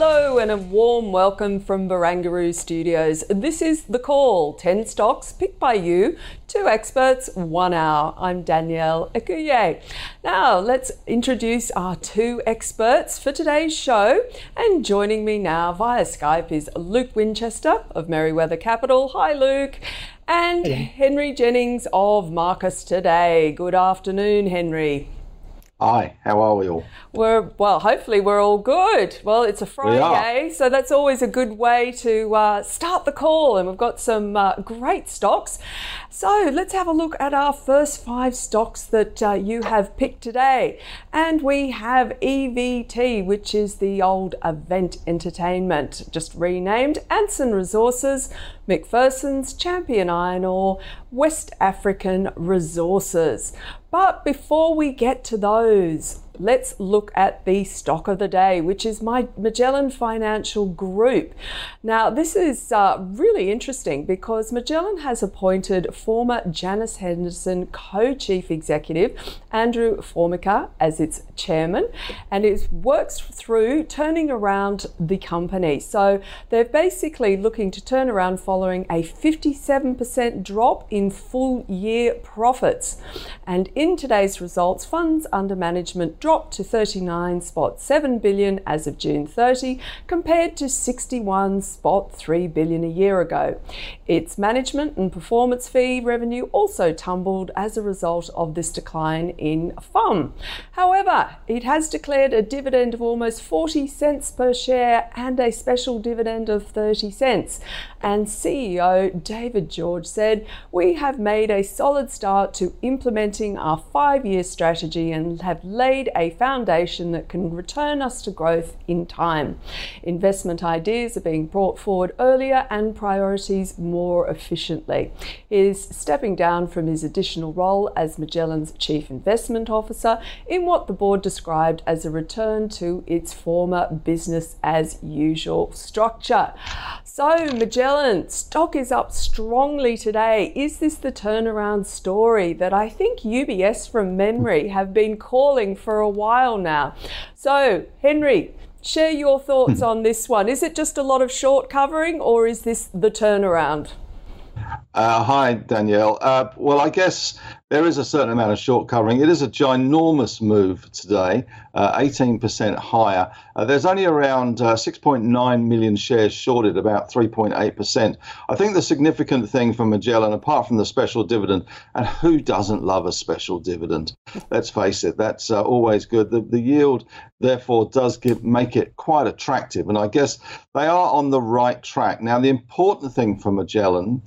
Hello and a warm welcome from Barangaroo Studios. This is The Call 10 stocks picked by you, two experts, one hour. I'm Danielle Ecuyer. Now, let's introduce our two experts for today's show. And joining me now via Skype is Luke Winchester of Merewether Capital. Hi, Luke. And Henry Jennings of Marcus Today. Good afternoon, Henry. Hi, how are we all? We're well. Hopefully, we're all good. Well, it's a Friday, so that's always a good way to uh, start the call. And we've got some uh, great stocks. So let's have a look at our first five stocks that uh, you have picked today. And we have EVT, which is the old Event Entertainment, just renamed Anson Resources, McPherson's Champion Iron Ore, West African Resources. But before we get to those, let's look at the stock of the day, which is my Magellan Financial Group. Now, this is uh, really interesting because Magellan has appointed former Janus Henderson co chief executive Andrew Formica as its chairman, and it works through turning around the company. So they're basically looking to turn around following a 57% drop in full year profits. And in today's results, funds under management dropped to 39.7 billion as of June 30 compared to 61.3 billion a year ago. Its management and performance fee revenue also tumbled as a result of this decline in FUM. However, it has declared a dividend of almost 40 cents per share and a special dividend of 30 cents. And CEO David George said, We have made a solid start to implementing our five year strategy and have laid a foundation that can return us to growth in time. Investment ideas are being brought forward earlier and priorities more efficiently. He is stepping down from his additional role as Magellan's Chief Investment Officer in what the board described as a return to its former business as usual structure. So, Magellan stock is up strongly today. Is this the turnaround story that I think UBS from memory mm. have been calling for a while now? So, Henry, share your thoughts hmm. on this one. Is it just a lot of short covering or is this the turnaround? Uh, hi, Danielle. Uh, well, I guess there is a certain amount of short covering. It is a ginormous move today, uh, 18% higher. Uh, there's only around uh, 6.9 million shares shorted, about 3.8%. I think the significant thing for Magellan, apart from the special dividend, and who doesn't love a special dividend? Let's face it, that's uh, always good. The, the yield, therefore, does give, make it quite attractive. And I guess they are on the right track. Now, the important thing for Magellan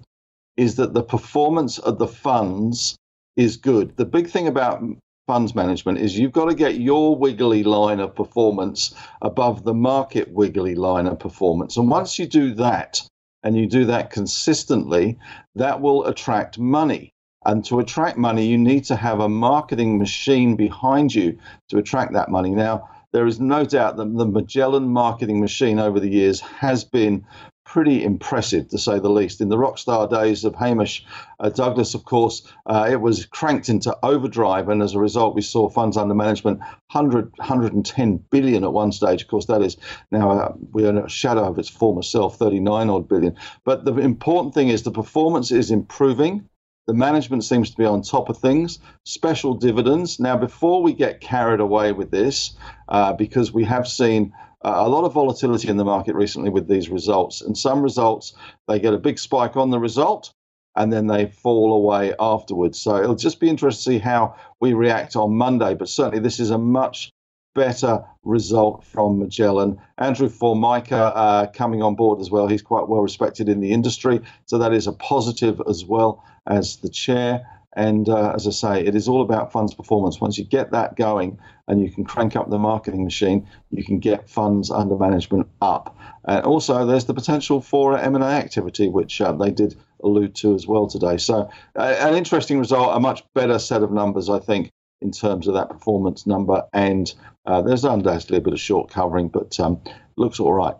is that the performance of the funds is good. The big thing about funds management is you've got to get your wiggly line of performance above the market wiggly line of performance. And once you do that, and you do that consistently, that will attract money. And to attract money, you need to have a marketing machine behind you to attract that money. Now, there is no doubt that the Magellan marketing machine over the years has been pretty impressive, to say the least. In the rockstar days of Hamish uh, Douglass, of course, uh, it was cranked into overdrive, and as a result, we saw funds under management 100, 110 billion at one stage. Of course, that is now uh, we're in a shadow of its former self, 39 odd billion. But the important thing is the performance is improving. The management seems to be on top of things. Special dividends. Now, before we get carried away with this, uh, because we have seen a lot of volatility in the market recently with these results. And some results, they get a big spike on the result and then they fall away afterwards. So it'll just be interesting to see how we react on Monday. But certainly, this is a much better result from Magellan. Andrew Formica uh, coming on board as well. He's quite well respected in the industry, so that is a positive as well as the chair. And uh, as I say, it is all about funds performance. Once you get that going and you can crank up the marketing machine, you can get funds under management up. And also, there's the potential for M&A activity, which uh, they did allude to as well today. So, uh, an interesting result, a much better set of numbers, I think, in terms of that performance number. And uh, there's undoubtedly a bit of short covering, but um, looks all right.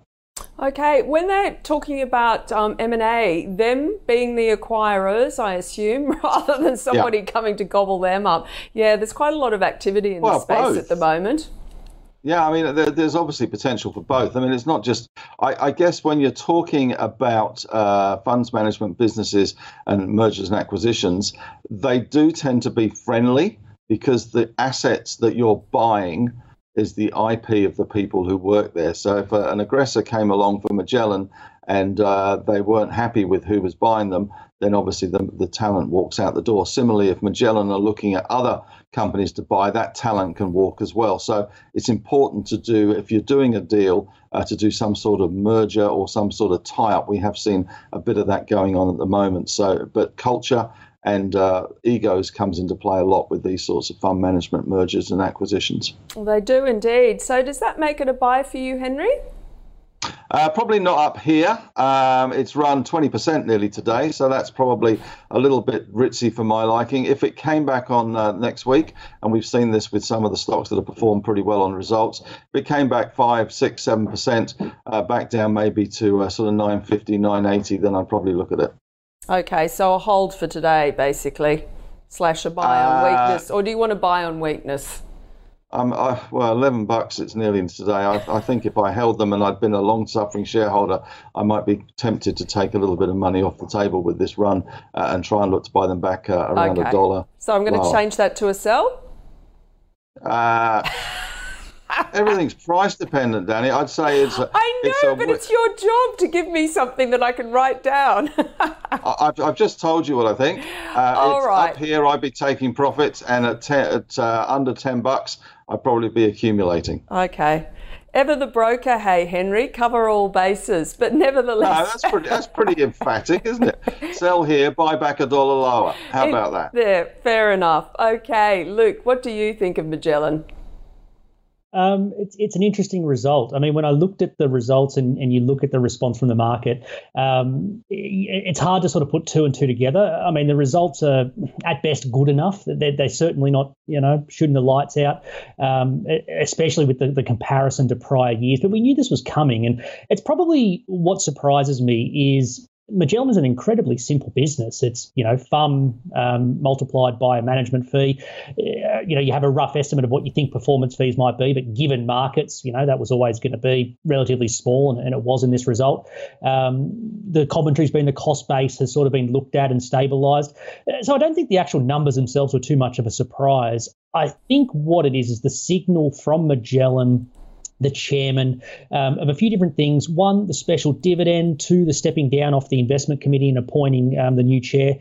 Okay, when they're talking about um, M&A, them being the acquirers, I assume, rather than somebody yeah. coming to gobble them up. Yeah, there's quite a lot of activity in well, the space both. at the moment. Yeah, I mean, there, there's obviously potential for both. I mean, it's not just, I, I guess, when you're talking about uh, funds management businesses and mergers and acquisitions, they do tend to be friendly because the assets that you're buying is the IP of the people who work there. So if a, an aggressor came along for Magellan and uh, they weren't happy with who was buying them, then obviously the, the talent walks out the door. Similarly, if Magellan are looking at other companies to buy, that talent can walk as well. So it's important to do, if you're doing a deal, uh, to do some sort of merger or some sort of tie up. We have seen a bit of that going on at the moment. So, but culture and uh, egos comes into play a lot with these sorts of fund management mergers and acquisitions. Well, they do indeed. So does that make it a buy for you, Henry? Uh, probably not up here. Um, it's run 20% nearly today, so that's probably a little bit ritzy for my liking. If it came back on uh, next week, and we've seen this with some of the stocks that have performed pretty well on results, if it came back 5, 6, 7%, uh, back down maybe to uh, sort of 950, 980, then I'd probably look at it. Okay, so a hold for today, basically, slash a buy on uh, weakness, or do you want to buy on weakness? Um, I, well, eleven bucks. It's nearly in today. I, I, think if I held them and I'd been a long-suffering shareholder, I might be tempted to take a little bit of money off the table with this run uh, and try and look to buy them back uh, around okay. a dollar. So I'm going to change that to a sell. Uh, Everything's price dependent, Danny. I'd say it's. A, I know, it's a, but it's your job to give me something that I can write down. I've, I've just told you what I think. Uh, All right. Up here, I'd be taking profits, and at, ten, at uh, under ten bucks, I'd probably be accumulating. Okay. Ever the broker, hey Henry, cover all bases, but nevertheless. No, that's pretty, that's pretty emphatic, isn't it? Sell here, buy back a dollar lower. How about that? There, fair enough. Okay, Luke, what do you think of Magellan? Um, it's it's an interesting result. I mean, when I looked at the results and, and you look at the response from the market, um, it, it's hard to sort of put two and two together. I mean, the results are at best good enough. They're, they're certainly not, you know, shooting the lights out, um, especially with the, the comparison to prior years. But we knew this was coming, and it's probably what surprises me is Magellan is an incredibly simple business. It's you know FUM um, multiplied by a management fee. Uh, you know you have a rough estimate of what you think performance fees might be, but given markets, you know that was always going to be relatively small, and, and, it was in this result. Um, the commentary's been the cost base has sort of been looked at and stabilised. Uh, so I don't think the actual numbers themselves were too much of a surprise. I think what it is is the signal from Magellan the chairman um, of a few different things. One, the special dividend. Two, the stepping down off the investment committee and appointing um, the new chair.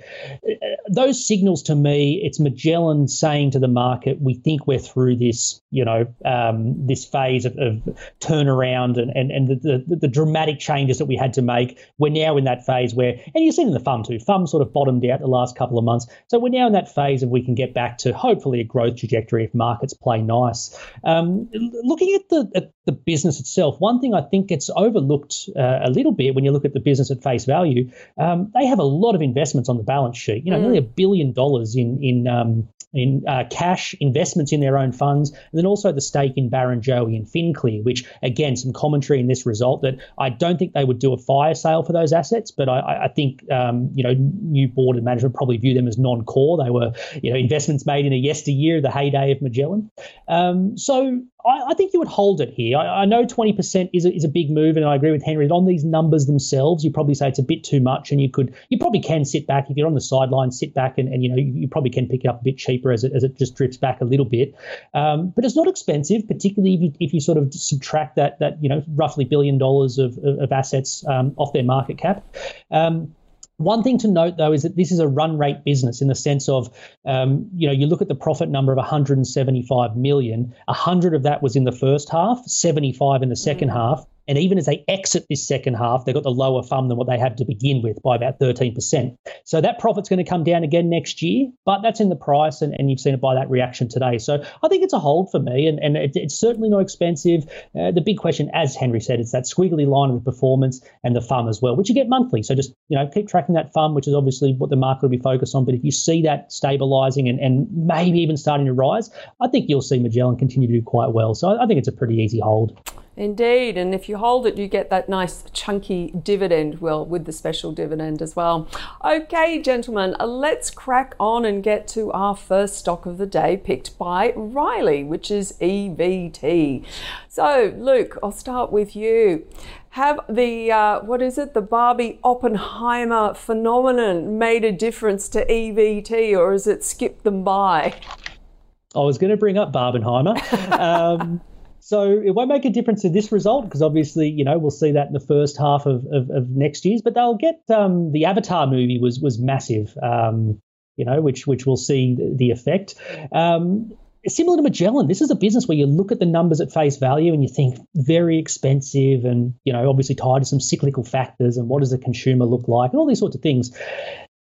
Uh, those signals to me, it's Magellan saying to the market, we think we're through this, you know, um, this phase of, of, turnaround and, and, and the, the, the, dramatic changes that we had to make. We're now in that phase where, and you've seen in the FUM too, FUM sort of bottomed out the last couple of months. So we're now in that phase of we can get back to hopefully a growth trajectory if markets play nice. Um, looking at the, at the business itself, one thing I think gets overlooked uh, a little bit when you look at the business at face value, um, they have a lot of investments on the balance sheet. You know, mm. nearly a billion dollars in in um, in uh, cash investments in their own funds, and then also the stake in Barrenjoey and FinClear, which again, some commentary in this result that I don't think they would do a fire sale for those assets, but I, I think um, you know new board and management probably view them as non-core. They were you know investments made in a yesteryear, the heyday of Magellan. Um, so I, I, think you would hold it here. I, I know 20% is a, is a big move, and I agree with Henry. On these numbers themselves, you probably say it's a bit too much, and you could, you probably can sit back if you're on the sideline, sit back, and, and you know you, you, probably can pick it up a bit cheaper as it as it just drifts back a little bit. Um, but it's not expensive, particularly if you, if you sort of subtract that that you know roughly billion dollars of, of, of assets um, off their market cap. Um, One thing to note, though, is that this is a run rate business in the sense of, um, you know, you look at the profit number of 175 million. 100 of that was in the first half, 75 in the second mm. half. And even as they exit this second half, they've got the lower FUM than what they had to begin with by about 13%. So that profit's going to come down again next year, but that's in the price, and, and you've seen it by that reaction today. So I think it's a hold for me, and, and it, it's certainly not expensive. Uh, the big question, as Henry said, it's that squiggly line of the performance and the FUM as well, which you get monthly. So just you know keep tracking that FUM, which is obviously what the market will be focused on. But if you see that stabilising and, and maybe even starting to rise, I think you'll see Magellan continue to do quite well. So I, I think it's a pretty easy hold. Indeed, and if you hold it, you get that nice chunky dividend, well, with the special dividend as well. Okay, gentlemen, let's crack on and get to our first stock of the day picked by Riley, which is EVT. So, Luke, I'll start with you. Have the, uh, what is it, the Barbie Oppenheimer phenomenon made a difference to EVT or has it skipped them by? I was going to bring up Barbenheimer. Um, so it won't make a difference to this result because obviously, you know, we'll see that in the first half of, of, of next year's. But they'll get um, the Avatar movie was was massive, um, you know, which which we'll see the, effect. Um, similar to Magellan, this is a business where you look at the numbers at face value and you think very expensive and, you know, obviously tied to some cyclical factors and what does the consumer look like and all these sorts of things.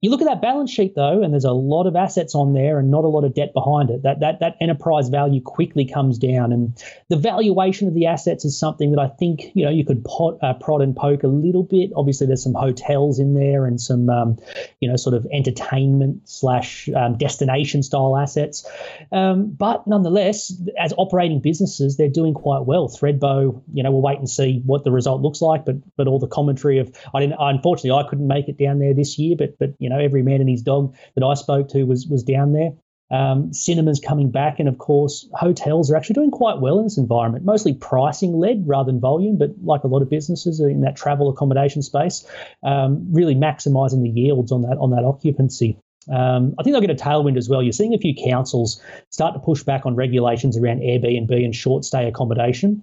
You look at that balance sheet though, and there's a lot of assets on there and not a lot of debt behind it. That that that enterprise value quickly comes down, and the valuation of the assets is something that I think you know you could pot, uh, prod and poke a little bit. Obviously, there's some hotels in there and some um, you know sort of entertainment slash um, destination style assets, um, but nonetheless, as operating businesses, they're doing quite well. Thredbo, you know, we'll wait and see what the result looks like, but but all the commentary of I didn't unfortunately I couldn't make it down there this year, but but you know, every man and his dog that I spoke to was was down there. Um, cinemas coming back, and of course, hotels are actually doing quite well in this environment, mostly pricing led rather than volume, but like a lot of businesses in that travel accommodation space, um, really maximising the yields on that on that occupancy. Um, I think they'll get a tailwind as well. You're seeing a few councils start to push back on regulations around Airbnb and short stay accommodation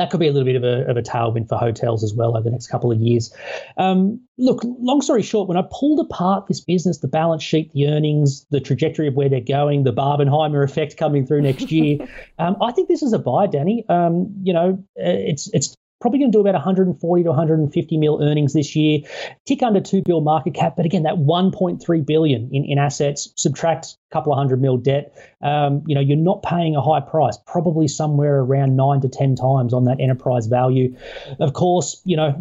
that could be a little bit of a, of a tailwind for hotels as well over the next couple of years. Um, look, long story short, when I pulled apart this business, the balance sheet, the earnings, the trajectory of where they're going, the Barbenheimer effect coming through next year, um, I think this is a buy, Danny. Um, you know, uh, it's it's probably going to do about 140 to 150 mil earnings this year, tick under 2 bill market cap. But again, that 1.3 billion in, in assets, subtract a couple of hundred mil debt, um, you know, you're not paying a high price, probably somewhere around nine to 10 times on that enterprise value. Of course, you know,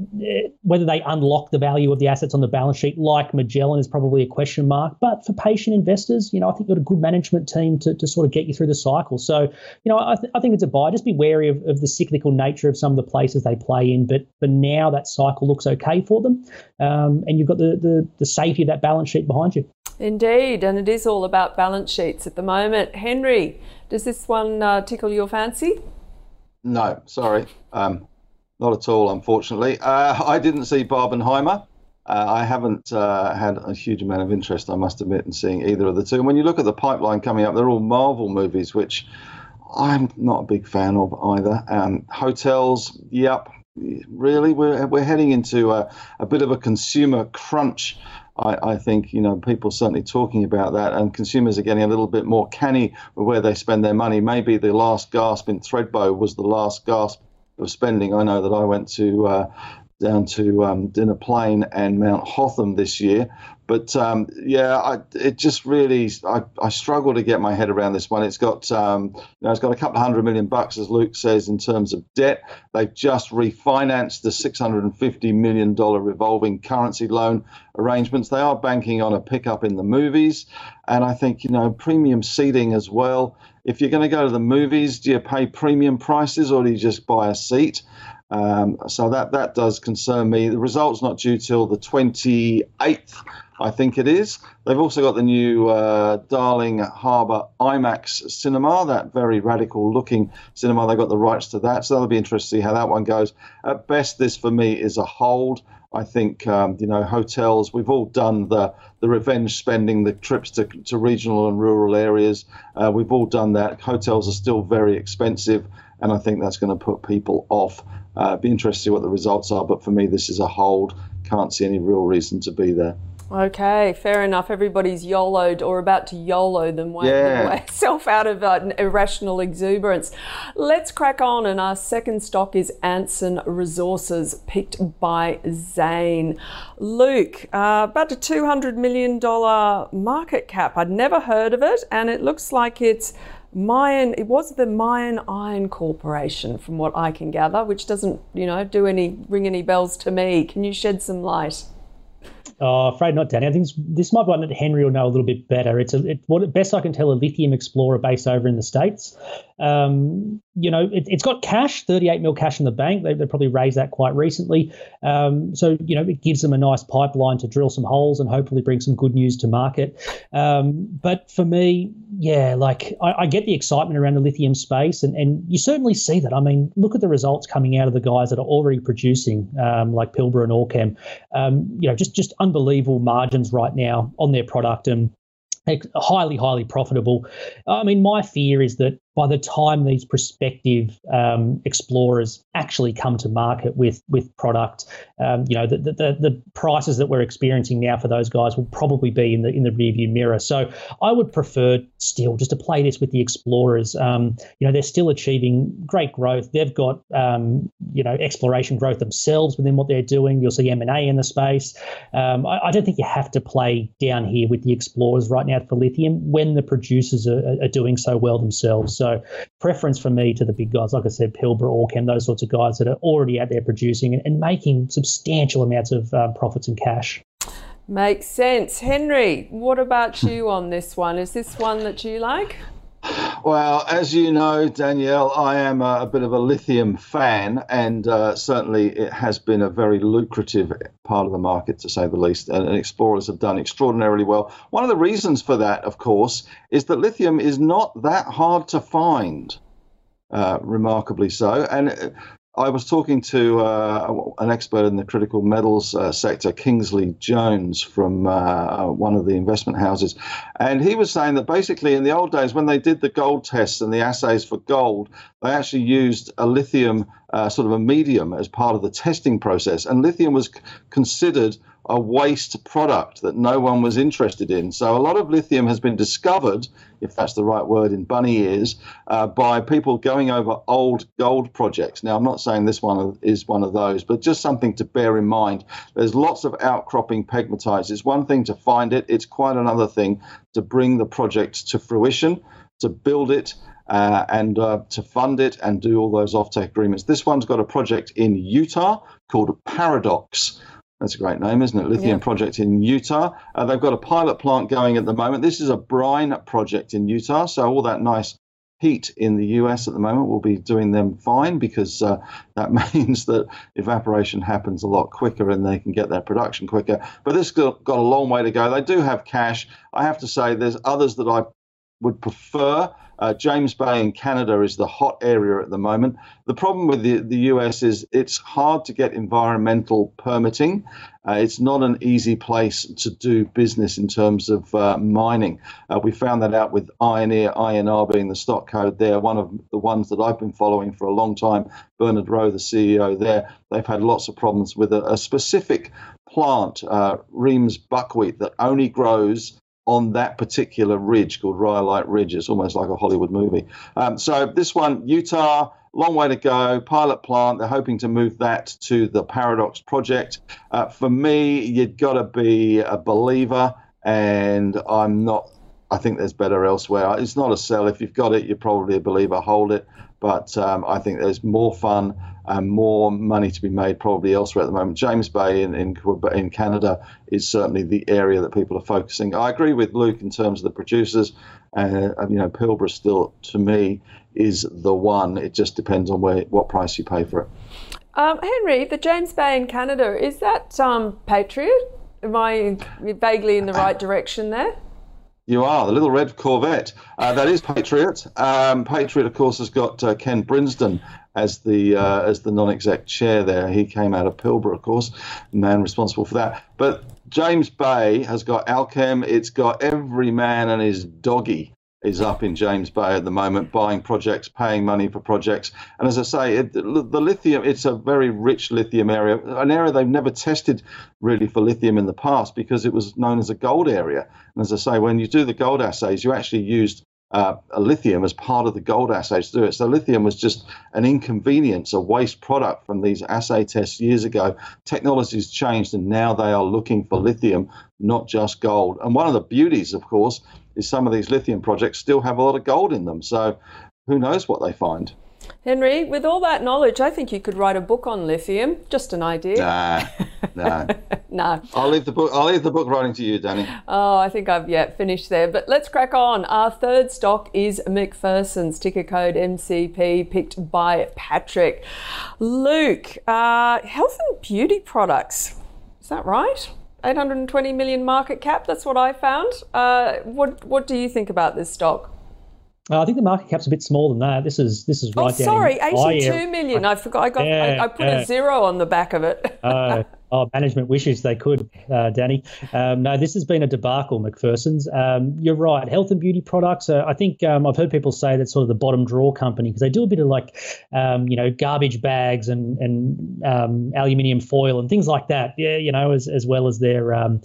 whether they unlock the value of the assets on the balance sheet like Magellan is probably a question mark. But for patient investors, you know, I think you've got a good management team to, to sort of get you through the cycle. So, you know, I, th- I think it's a buy. Just be wary of, of the cyclical nature of some of the places they play in. But for now, that cycle looks okay for them. Um, and you've got the, the, the safety of that balance sheet behind you. Indeed, and it is all about balance sheets at the moment. Henry, does this one uh, tickle your fancy? No, sorry. Um, not at all, unfortunately. Uh, I didn't see Barbenheimer. Uh, I haven't uh, had a huge amount of interest, I must admit, in seeing either of the two. And when you look at the pipeline coming up, they're all Marvel movies, which I'm not a big fan of either. Um, hotels, yep, really, we're, we're heading into a, a bit of a consumer crunch I, I, think you know people certainly talking about that, and consumers are getting a little bit more canny with where they spend their money. Maybe the last gasp in Thredbo was the last gasp of spending. I know that I went to uh, down to um, Dinner Plain and Mount Hotham this year. But um, yeah, I, it just really I, I struggle to get my head around this one. It's got um, you know, it's got a couple of hundred million bucks, as Luke says, in terms of debt. They've just refinanced the 650 million dollar revolving currency loan arrangements. They are banking on a pickup in the movies, and I think you know premium seating as well. If you're going to go to the movies, do you pay premium prices or do you just buy a seat? Um, so that that does concern me. The result's not due till the 28th, I think it is. They've also got the new uh, Darling Harbour IMAX cinema, that very radical looking cinema. They've got the rights to that, so that'll be interesting to see how that one goes. At best, this for me is a hold. I think um, you know hotels. We've all done the the revenge spending, the trips to to regional and rural areas. Uh, we've all done that. Hotels are still very expensive, and I think that's going to put people off. Uh, be interested to see what the results are, but for me, this is a hold. can't see any real reason to be there. Okay, fair enough. Everybody's YOLO'd or about to YOLO them themselves out of uh, irrational exuberance. Let's crack on, and our second stock is Anson Resources, picked by Zane. Luke, uh, about a $200 million market cap. I'd never heard of it, and it looks like it's Mayan, it was the Mayan Iron Corporation, from what I can gather, which doesn't, you know, do any ring any bells to me. Can you shed some light? Oh, afraid not, Danny. I think this might be one that Henry will know a little bit better. It's a, it, what best I can tell, a lithium explorer based over in the states. Um, you know, it, has got cash, 38 mil cash in the bank. They, they probably raised that quite recently. Um, so, you know, it gives them a nice pipeline to drill some holes and hopefully bring some good news to market. Um, but for me, yeah, like I, I, get the excitement around the lithium space, and, and you certainly see that. I mean, look at the results coming out of the guys that are already producing, um, like Pilbara and Allkem. Um, you know, just just unbelievable margins right now on their product and highly, highly profitable. I mean, my fear is that by the time these prospective um, explorers actually come to market with with product, um, you know, the, the, the prices that we're experiencing now for those guys will probably be in the in the rearview mirror. So I would prefer still just to play this with the explorers. Um, you know, they're still achieving great growth. They've got um, you know exploration growth themselves within what they're doing. You'll see M and A in the space. Um, I, I, don't think you have to play down here with the explorers right now for lithium when the producers are, are doing so well themselves. So preference for me to the big guys, like I said, Pilbara, Allkem, those sorts of guys that are already out there producing and, and making substantial amounts of um, profits and cash. Makes sense. Henry, what about you on this one? Is this one that you like? Well, as you know, Danielle, I am a, a bit of a lithium fan, and uh, certainly it has been a very lucrative part of the market, to say the least. And, and explorers have done extraordinarily well. One of the reasons for that, of course, is that lithium is not that hard to find. Uh, remarkably so. And I was talking to uh, an expert in the critical metals uh, sector, Kingsley Jones, from uh, one of the investment houses, and he was saying that basically in the old days, when they did the gold tests and the assays for gold, they actually used a lithium uh, sort of a medium as part of the testing process, and lithium was c- considered a waste product that no one was interested in. So a lot of lithium has been discovered, if that's the right word in bunny ears, uh, by people going over old gold projects. Now, I'm not saying this one is one of those, but just something to bear in mind. There's lots of outcropping pegmatites. It's one thing to find it, it's quite another thing to bring the project to fruition, to build it. Uh, and uh, to fund it and do all those offtake agreements. This one's got a project in Utah called Paradox. That's a great name, isn't it? Lithium yeah. project in Utah. Uh, they've got a pilot plant going at the moment. This is a brine project in Utah. So all that nice heat in the US at the moment will be doing them fine because uh, that means that evaporation happens a lot quicker and they can get their production quicker. But this got, got a long way to go. They do have cash. I have to say, there's others that I would prefer. Uh, James Bay in Canada is the hot area at the moment. The problem with the, the US is it's hard to get environmental permitting. Uh, it's not an easy place to do business in terms of uh, mining. Uh, we found that out with Ioneer, INR being the stock code there, one of the ones that I've been following for a long time. Bernard Rowe, the CEO there, they've had lots of problems with a, a specific plant, uh, Tiehm's buckwheat, that only grows on that particular ridge called Rhyolite Ridge. It's almost like a Hollywood movie. Um, so this one, Utah, long way to go. Pilot plant. They're hoping to move that to the Paradox project. Uh, for me, you've got to be a believer, and I'm not. I think there's better elsewhere. It's not a sell. If you've got it, you're probably a believer. Hold it. But um, I think there's more fun and more money to be made probably elsewhere at the moment. James Bay in, in, in Canada is certainly the area that people are focusing. I agree with Luke in terms of the producers. Uh, you know, Pilbara still, to me, is the one. It just depends on where what price you pay for it. Um, Henry, the James Bay in Canada, is that um, Patriot? Am I vaguely in the right direction there? You are the little red Corvette. Uh, that is Patriot. Um, Patriot, of course, has got uh, Ken Brinsden as the uh, as the non-exec chair there. He came out of Pilbara, of course, man responsible for that. But James Bay has got Allkem. It's got every man and his doggy is up in James Bay at the moment, buying projects, paying money for projects. And as I say, it, the lithium, it's a very rich lithium area, an area they've never tested really for lithium in the past because it was known as a gold area. And as I say, when you do the gold assays, you actually used uh, lithium as part of the gold assays to do it. So lithium was just an inconvenience, a waste product from these assay tests years ago. Technology's changed, and now they are looking for lithium, not just gold. And one of the beauties, of course, is some of these lithium projects still have a lot of gold in them. So who knows what they find? Henry, with all that knowledge, I think you could write a book on lithium. Just an idea. Nah, no, no. I'll leave the book. I'll leave the book writing to you, Danny. Oh, I think I've yet finished there. But let's crack on. Our third stock is McPherson's ticker code MCP, picked by Patrick. Luke, uh, health and beauty products. Is that right? 820 million market cap. That's what I found. Uh, what What do you think about this stock? I think the market cap's a bit smaller than that. This is this is oh, right oh, sorry, eighty-two million. I forgot. I got. Yeah, I, I, put yeah. a zero on the back of it. uh, oh, management wishes they could, uh, Danny. Um, no, this has been a debacle, McPherson's. Um, you're right. Health and beauty products. Uh, I think um, I've heard people say that's sort of the bottom drawer company because they do a bit of like, um, you know, garbage bags and and um, aluminium foil and things like that. Yeah, you know, as as well as their um,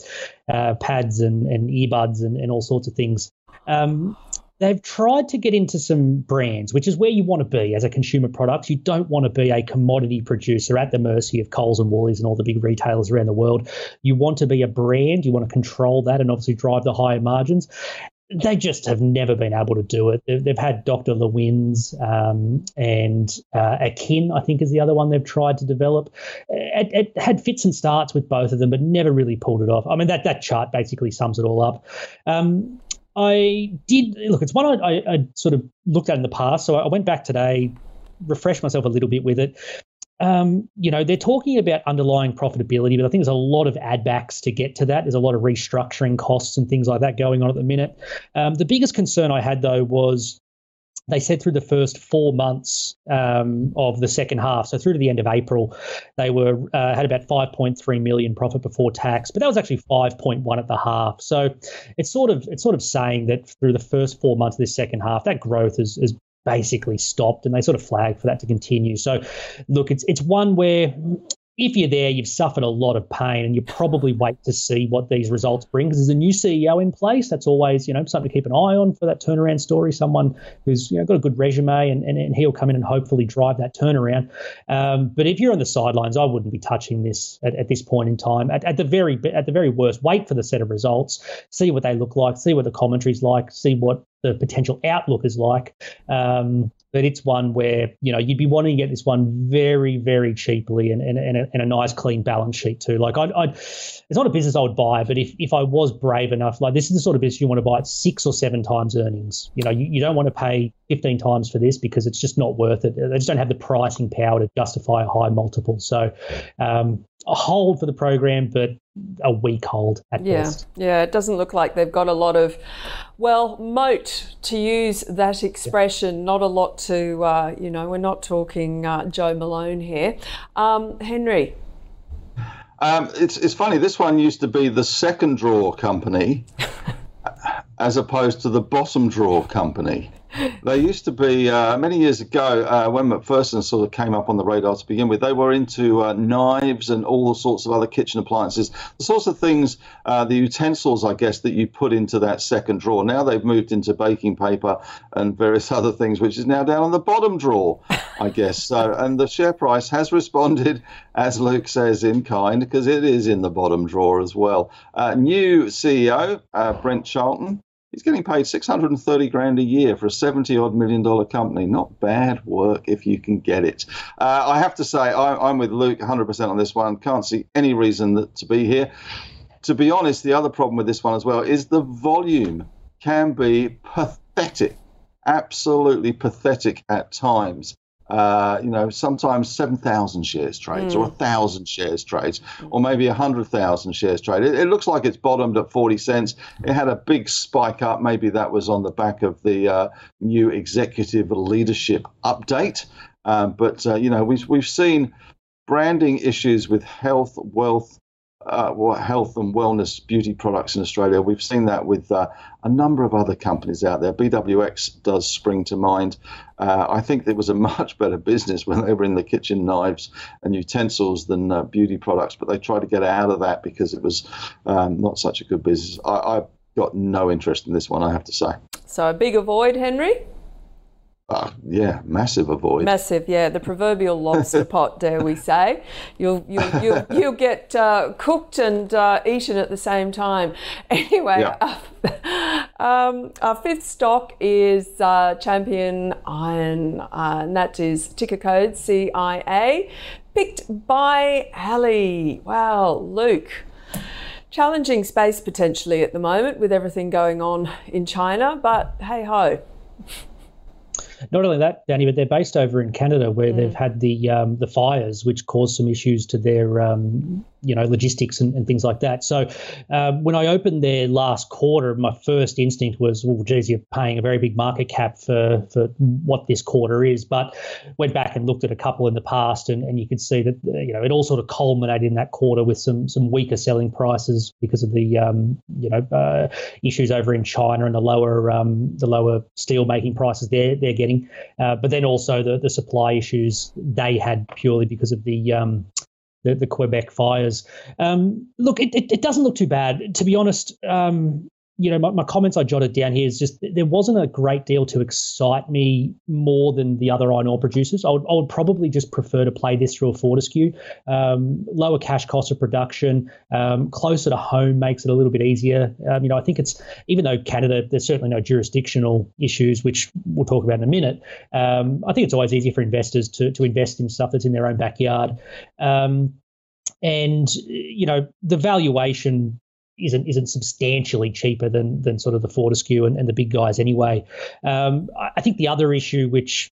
uh, pads and and earbuds and, and all sorts of things. Um, they've tried to get into some brands, which is where you want to be as a consumer product. You don't want to be a commodity producer at the mercy of Coles and Woolies and all the big retailers around the world. You want to be a brand. You want to control that and obviously drive the higher margins. They just have never been able to do it. They've, had Dr. LeWinn's um, and uh, Akin, I think, is the other one they've tried to develop. It, it, had fits and starts with both of them, but never really pulled it off. I mean, that, that chart basically sums it all up. Um, I did look. It's one I, I, sort of looked at in the past, so I went back today, refreshed myself a little bit with it. Um, you know, they're talking about underlying profitability, but I think there's a lot of ad backs to get to that. There's a lot of restructuring costs and things like that going on at the minute. Um, the biggest concern I had though was they said through the first four months um, of the second half, so through to the end of April, they were uh, had about 5.3 million profit before tax, but that was actually 5.1 at the half. So it's sort of it's sort of saying that through the first four months of this second half, that growth is is basically stopped, and they sort of flagged for that to continue. So, look, it's it's one where if you're there, you've suffered a lot of pain, and you probably wait to see what these results bring because there's a new CEO in place. That's always, you know, something to keep an eye on for that turnaround story. Someone who's, you know, got a good resume, and, and, and he'll come in and hopefully drive that turnaround. Um, but if you're on the sidelines, I wouldn't be touching this at, at this point in time. At, at the very at the very worst, wait for the set of results, see what they look like, see what the commentary's like, see what the potential outlook is like. Um, but it's one where you know you'd be wanting to get this one very very cheaply and, and, and, a, and a nice clean balance sheet too. Like I'd, it's not a business i would buy but if, if i was brave enough like this is the sort of business you want to buy at six or seven times earnings. You know you, you don't want to pay 15 times for this because it's just not worth it. They just don't have the pricing power to justify a high multiple. So um, a hold for the program, but a weak hold at yeah. best. Yeah, it doesn't look like they've got a lot of, well, moat to use that expression. Yeah. Not a lot to, uh, you know, we're not talking uh, Jo Malone here. Um, Henry. Um, it's, it's funny, this one used to be the second draw company as opposed to the bottom draw company they used to be uh, many years ago uh, when McPherson sort of came up on the radar to begin with. They were into uh, knives and all sorts of other kitchen appliances, the sorts of things, uh, the utensils, I guess, that you put into that second drawer. Now they've moved into baking paper and various other things, which is now down on the bottom drawer, I guess. So, and the share price has responded, as Luke says, in kind, because it is in the bottom drawer as well. Uh, new CEO, uh, Brett Charlton. He's getting paid 630 grand a year for a 70 odd million dollar company. Not bad work if you can get it. Uh, I have to say, I, am with Luke 100% on this one. Can't see any reason that, to be here. To be honest, the other problem with this one as well is the volume can be pathetic, absolutely pathetic at times. Uh, you know, sometimes 7,000 shares trades mm. or 1,000 shares trades or maybe 100,000 shares trade. It, it, looks like it's bottomed at 40 cents. It had a big spike up. Maybe that was on the back of the uh, new executive leadership update. Um, but, uh, you know, we've, we've seen branding issues with health, wealth, uh, health and wellness beauty products in Australia. We've seen that with uh, a number of other companies out there. BWX does spring to mind. Uh, I think it was a much better business when they were in the kitchen knives and utensils than uh, beauty products, but they tried to get out of that because it was um, not such a good business. I, I've got no interest in this one, I have to say. So a big avoid, Henry? Uh, yeah, massive avoid. Massive, yeah. The proverbial lobster pot, dare we say? You'll you'll you'll, you'll get uh, cooked and uh, eaten at the same time. Anyway, yeah. um, our fifth stock is uh, Champion Iron, uh, and that is ticker code CIA, picked by Ali. Wow, Luke challenging space potentially at the moment with everything going on in China, but hey ho. Not only that, Danny, but they're based over in Canada where mm. they've had the um, the fires, which caused some issues to their um, you know logistics and, and, things like that. So um, when I opened their last quarter, my first instinct was, well, geez, you're paying a very big market cap for for what this quarter is. But went back and looked at a couple in the past, and, and you could see that you know it all sort of culminated in that quarter with some some weaker selling prices because of the um, you know uh, issues over in China and the lower um, the lower steel making prices they're they're getting, uh, but then also the the supply issues they had purely because of the um, the, the Quebec fires. Um, look, it, it, it, doesn't look too bad. To be honest, um, you know, my, my, comments I jotted down here is just there wasn't a great deal to excite me more than the other iron ore producers. I would, I would probably just prefer to play this through a Fortescue. Um, lower cash cost of production, um, closer to home makes it a little bit easier. Um, you know, I think it's even though Canada, there's certainly no jurisdictional issues, which we'll talk about in a minute. Um, I think it's always easier for investors to to invest in stuff that's in their own backyard. Um, and you know the valuation isn't isn't substantially cheaper than than sort of the Fortescue and, and the big guys anyway. Um, I think the other issue, which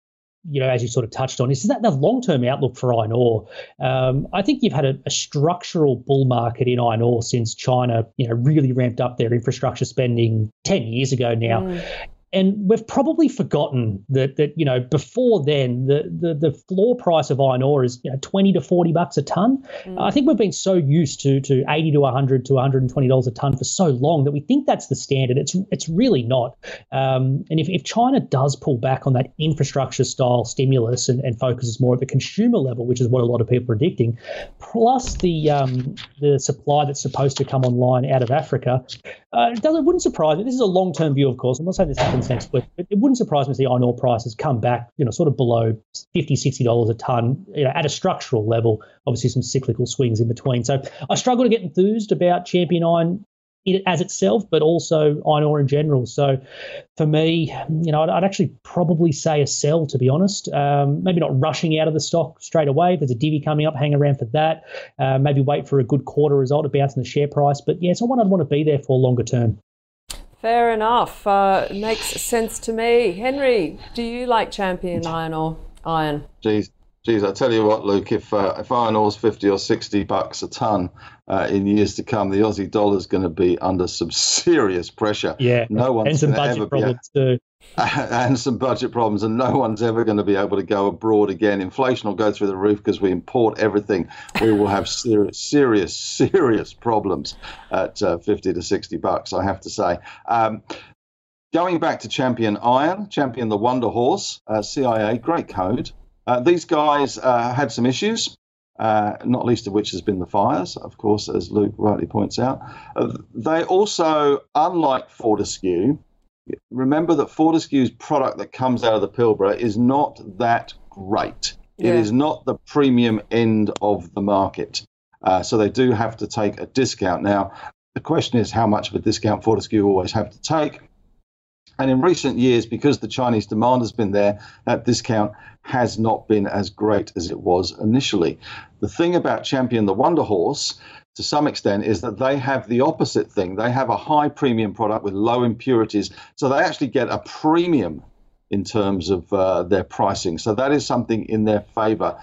you know, as you sort of touched on, is that the long-term outlook for iron ore. Um, I think you've had a, a, structural bull market in iron ore since China, you know, really ramped up their infrastructure spending ten years ago now, mm and we've probably forgotten that that you know before then the the, the floor price of iron ore is you know 20 to 40 bucks a ton. Mm. I think we've been so used to to 80 to 100 to 120 dollars a ton for so long that we think that's the standard. It's it's really not. Um, and if, if China does pull back on that infrastructure style stimulus and, and focuses more at the consumer level, which is what a lot of people are predicting, plus the um, the supply that's supposed to come online out of Africa, uh, it, does, it wouldn't surprise me. This is a long term view, of course. I'm not saying this happens next week, but it wouldn't surprise me to see iron ore prices come back, you know, sort of below 50 $60 a ton, you know, at a structural level. Obviously, some cyclical swings in between. So I struggle to get enthused about Champion Iron as itself, but also iron ore in general. So for me, you know, I'd, I'd actually probably say a sell, to be honest. Um, maybe not rushing out of the stock straight away. There's a divvy coming up, hang around for that. Uh, maybe wait for a good quarter result to bounce in the share price. But yeah, it's one I'd want to be there for longer term. Fair enough. Uh, makes sense to me. Henry, do you like champion iron or iron? Jeez, Geez, I tell you what, Luke. If uh, if iron ore's fifty or sixty bucks a ton uh, in years to come, the Aussie dollar is going to be under some serious pressure. Yeah, no one's and some budget problems too. And some budget problems, and no one's ever going to be able to go abroad again. Inflation will go through the roof because we import everything. We will have serious, serious, serious problems at uh, fifty to sixty bucks. I have to say. Um, going back to Champion Iron, Champion the Wonder Horse, uh, CIA, great code. Uh, these guys uh, had some issues, uh, not least of which has been the fires, of course, as Luke rightly points out. Uh, they also, unlike Fortescue, remember that Fortescue's product that comes out of the Pilbara is not that great. Yeah. It is not the premium end of the market. Uh, so they do have to take a discount. Now, the question is how much of a discount Fortescue always have to take. And in recent years, because the Chinese demand has been there, that discount has not been as great as it was initially. The thing about Champion the Wonder Horse, to some extent, is that they have the opposite thing. They have a high premium product with low impurities, so they actually get a premium in terms of uh, their pricing. So that is something in their favor.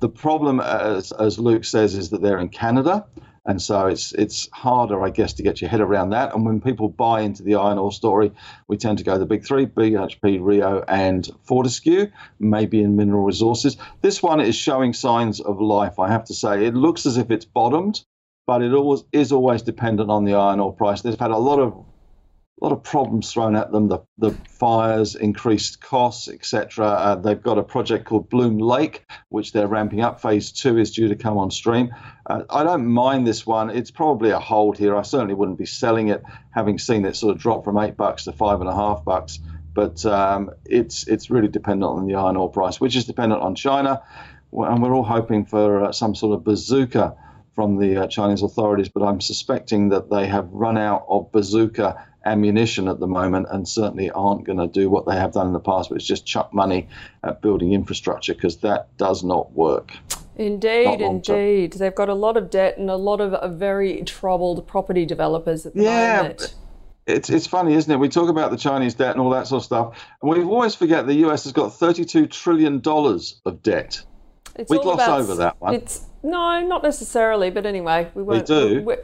The problem, as, as Luke says, is that they're in Canada and so it's it's harder, I guess, to get your head around that. And when people buy into the iron ore story, we tend to go the big three: BHP, Rio, and Fortescue. Maybe in mineral resources. This one is showing signs of life. I have to say, it looks as if it's bottomed. but it always is always dependent on the iron ore price. They've had a lot of a lot of problems thrown at them. The, the fires, increased costs, etc. Uh, they've got a project called Bloom Lake, which they're ramping up. Phase two is due to come on stream. Uh, I don't mind this one. It's probably a hold here. I certainly wouldn't be selling it, having seen it sort of drop from eight bucks to five and a half bucks. But um, it's it's really dependent on the iron ore price, which is dependent on China, and we're all hoping for uh, some sort of bazooka from the uh, Chinese authorities. But I'm suspecting that they have run out of bazooka ammunition at the moment and certainly aren't going to do what they have done in the past, which is just chuck money at building infrastructure because that does not work. Indeed, indeed. They've got a lot of debt and a lot of uh, very troubled property developers at the moment. yeah, moment. It's, it's funny, isn't it? We talk about the Chinese debt and all that sort of stuff, and we always forget the US has got $32 trillion of debt. It's we gloss about, over that one. It's no, not necessarily, but anyway, we won't. We do.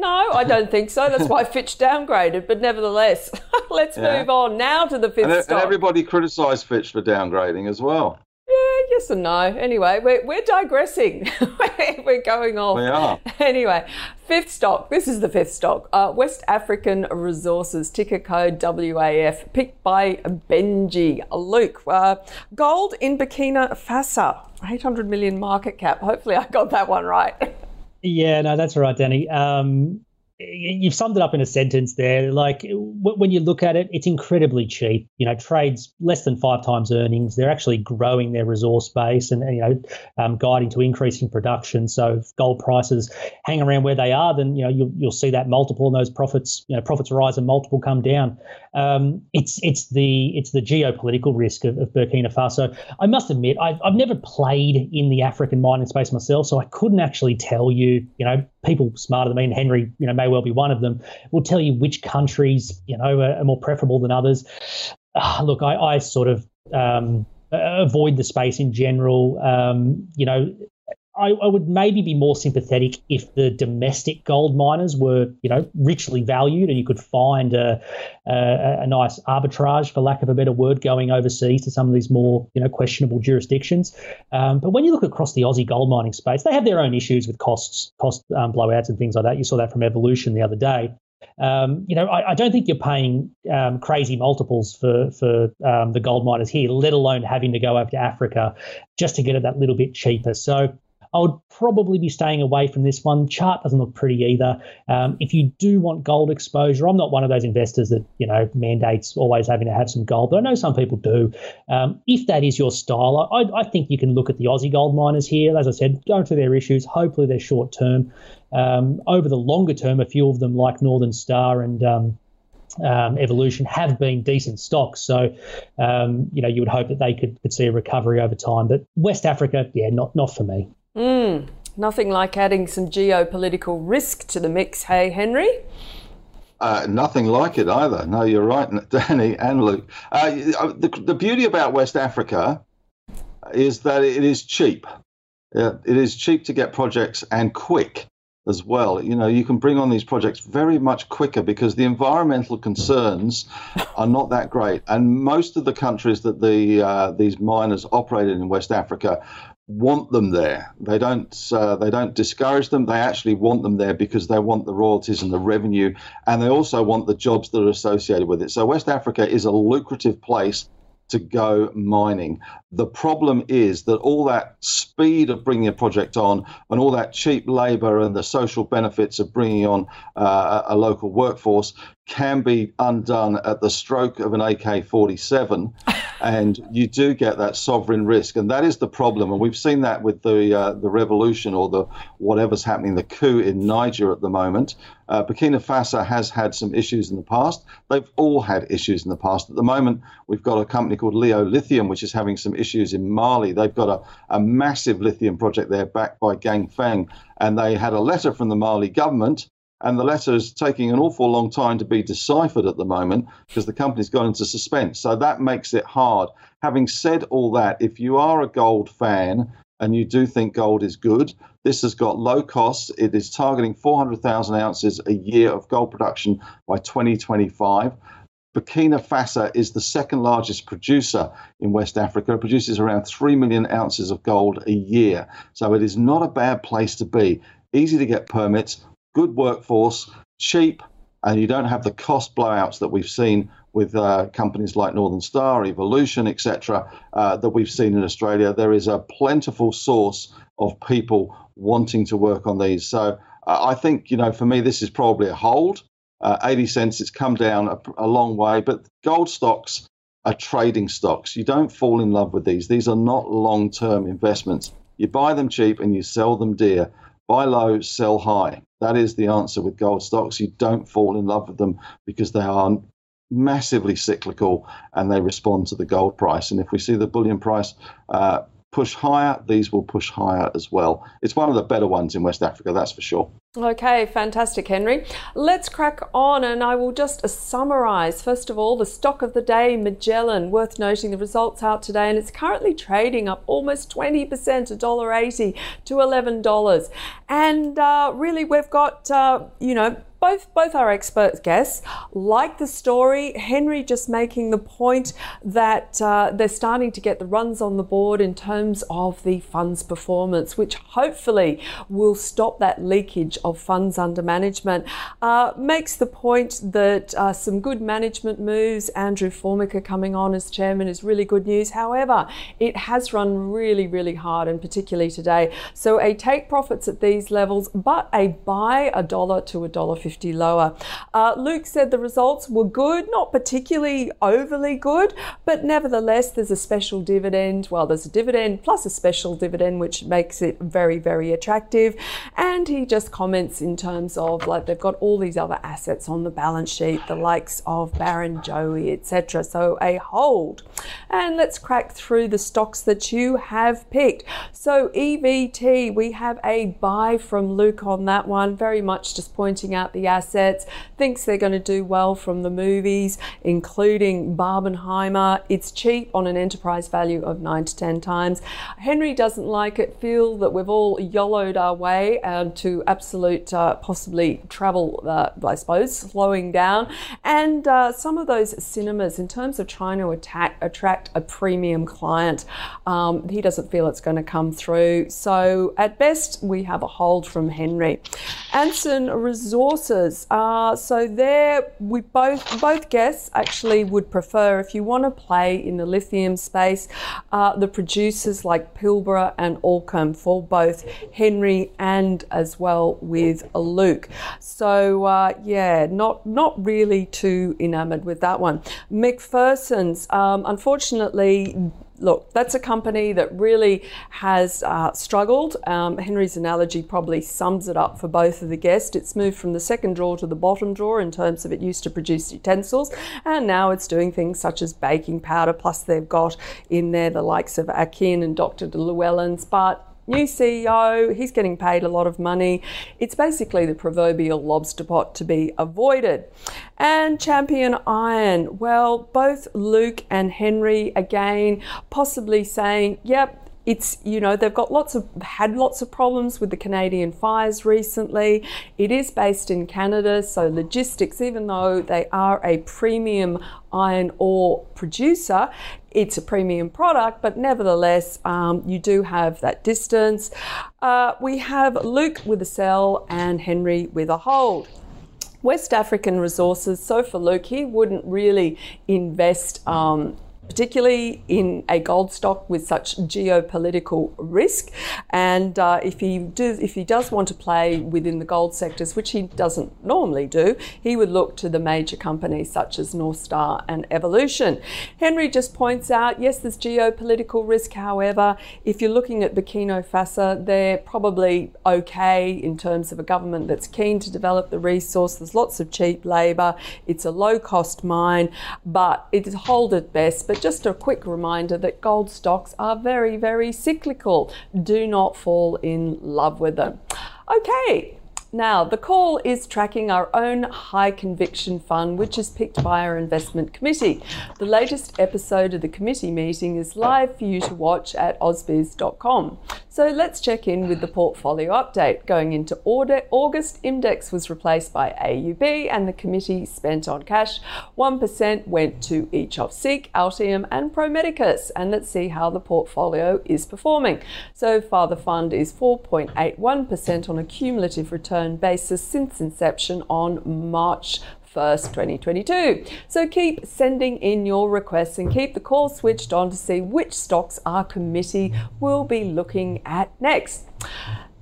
No, I don't think so. That's why Fitch downgraded. But nevertheless, let's yeah. move on now to the fifth and, stock. And everybody criticised Fitch for downgrading as well. Yeah, yes and no. Anyway, we're, we're digressing. we're going off. We are. Anyway, fifth stock. This is the fifth stock. Uh, West African Resources, ticker code WAF, picked by Benji. Luke, uh, gold in Burkina Faso, 800 million market cap. Hopefully, I got that one right. Yeah, no, that's right, Danny. Um, you've summed it up in a sentence there. Like when you look at it, it's incredibly cheap. You know, trades less than five times earnings. They're actually growing their resource base and, you know, um, guiding to increasing production. So if gold prices hang around where they are, then you know you'll, you'll see that multiple and those profits, you know, profits rise and multiple come down. Um, it's it's the it's the geopolitical risk of, of Burkina Faso. I must admit, I've I've never played in the African mining space myself, so I couldn't actually tell you. You know, people smarter than me, and Henry, you know, may well be one of them, will tell you which countries, you know, are, are more preferable than others. Uh, look, I, I sort of um, avoid the space in general. Um, you know, I, I, would maybe be more sympathetic if the domestic gold miners were, you know, richly valued and you could find a, a, a, nice arbitrage, for lack of a better word, going overseas to some of these more, you know, questionable jurisdictions. Um, but when you look across the Aussie gold mining space, they have their own issues with costs, cost um, blowouts and things like that. You saw that from Evolution the other day. Um, you know, I, I, don't think you're paying um, crazy multiples for for um, the gold miners here, let alone having to go over to Africa just to get it that little bit cheaper. So I would probably be staying away from this one. Chart doesn't look pretty either. Um, if you do want gold exposure, I'm not one of those investors that you know mandates always having to have some gold, but I know some people do. Um, if that is your style, I, I, think you can look at the Aussie gold miners here. As I said, going through their issues. Hopefully, they're short term. Um, over the longer term, a few of them like Northern Star and um, um, evolution have been decent stocks. So, um, you know, you would hope that they could, could see a recovery over time. But West Africa, yeah, not not for me. Mm, nothing like adding some geopolitical risk to the mix, hey, Henry? Uh, nothing like it either. No, you're right, Danny and Luke. Uh, the, the beauty about West Africa is that it is cheap. Uh, it is cheap to get projects and quick as well. You know, you can bring on these projects very much quicker because the environmental concerns are not that great. And most of the countries that the uh, these miners operated in West Africa want them there. They don't uh, they don't discourage them. They actually want them there because they want the royalties and the revenue, and they also want the jobs that are associated with it. So West Africa is a lucrative place to go mining. The problem is that all that speed of bringing a project on and all that cheap labor and the social benefits of bringing on uh, a local workforce can be undone at the stroke of an AK 47. and you do get that sovereign risk. And that is the problem. And we've seen that with the, uh, the revolution or the whatever's happening, the coup in Niger at the moment. Uh, Burkina Faso has had some issues in the past. They've all had issues in the past. At the moment, we've got a company called Leo Lithium, which is having some issues in Mali. They've got a, a massive lithium project there backed by Ganfeng. And they had a letter from the Mali government and the letter is taking an awful long time to be deciphered at the moment because the company's gone into suspense. So that makes it hard. Having said all that, if you are a gold fan and you do think gold is good, this has got low costs. It is targeting 400,000 ounces a year of gold production by 2025. Burkina Faso is the second largest producer in West Africa. It produces around 3 million ounces of gold a year. So it is not a bad place to be easy to get permits, good workforce, cheap, and you don't have the cost blowouts that we've seen with uh, companies like Northern Star, Evolution, etc., uh, that we've seen in Australia. There is a plentiful source of people wanting to work on these. So uh, I think, you know, for me, this is probably a hold. Uh, 80 cents, it's come down a, a long way, but gold stocks are trading stocks. You don't fall in love with these. These are not long term investments. You buy them cheap and you sell them dear. Buy low, sell high. That is the answer with gold stocks. You don't fall in love with them because they are massively cyclical and they respond to the gold price. And if we see the bullion price uh, push higher, these will push higher as well. It's one of the better ones in West Africa, that's for sure. Okay, fantastic, Henry. Let's crack on and I will just summarize. First of all, the stock of the day, Magellan. Worth noting the results out today and it's currently trading up almost 20%, $1.80 to $11. And uh, really, we've got, uh, you know, both both our expert guests like the story. Henry just making the point that uh, they're starting to get the runs on the board in terms of the funds performance, which hopefully will stop that leakage of funds under management. Uh, makes the point that uh, some good management moves. Andrew Formica coming on as chairman is really good news. However, it has run really really hard, and particularly today. So a take profits at these levels, but a buy a dollar to a dollar fifty. lower. Uh, Luke said the results were good, not particularly overly good, but nevertheless, there's a special dividend. Well, there's a dividend plus a special dividend, which makes it very, very attractive. And he just comments in terms of like they've got all these other assets on the balance sheet, the likes of Barrenjoey, etc. So a hold. And let's crack through the stocks that you have picked. So EVT, we have a buy from Luke on that one, very much just pointing out the assets, thinks they're going to do well from the movies, including Barbenheimer. It's cheap on an enterprise value of 9 to 10 times. Henry doesn't like it, feel that we've all YOLOed our way uh, to absolute uh, possibly travel, uh, I suppose, slowing down. And uh, some of those cinemas, in terms of trying to attack, attract a premium client, um, he doesn't feel it's going to come through. So at best, we have a hold from Henry. Anson Resources uh, so there, we both both guests actually would prefer if you want to play in the lithium space, uh, the producers like Pilbara and Allkem for both Henry and as well with Luke. So uh, yeah, not not really too enamoured with that one. McPherson's, um, unfortunately look, that's a company that really has uh, struggled. Um, Henry's analogy probably sums it up for both of the guests. It's moved from the second drawer to the bottom drawer in terms of it used to produce utensils, and now it's doing things such as baking powder. Plus, they've got in there the likes of A'kin and Dr. LeWinn's, but new CEO, he's getting paid a lot of money. It's basically the proverbial lobster pot to be avoided. And Champion Iron, well, both Luke and Henry again possibly saying, yep, it's you know they've got lots of had lots of problems with the Canadian fires recently. It is based in Canada, so logistics, even though they are a premium iron ore producer, it's a premium product, but nevertheless, um, you do have that distance. Uh, we have Luke with a sell and Henry with a hold. West African resources. So for Luke, he wouldn't really invest um, particularly in a gold stock with such geopolitical risk. And uh, if he do, if he does want to play within the gold sectors, which he doesn't normally do, he would look to the major companies such as North Star and Evolution. Henry just points out, yes, there's geopolitical risk. However, if you're looking at Burkina Faso, they're probably okay in terms of a government that's keen to develop the resource. There's lots of cheap labour. It's a low cost mine, but it's hold at best. But just a quick reminder that gold stocks are very, very cyclical. Do not fall in love with them. Okay, Now, the call is tracking our own high conviction fund, which is picked by our investment committee. The latest episode of the committee meeting is live for you to watch at ausbiz.com. So let's check in with the portfolio update. Going into August, Index was replaced by AUB and the committee spent on cash. 1% went to each of Seek, Altium, and Pro Medicus. And let's see how the portfolio is performing. So far, the fund is 4.81% on a cumulative return basis since inception on March 1st, 2022. So keep sending in your requests and keep the call switched on to see which stocks our committee will be looking at next.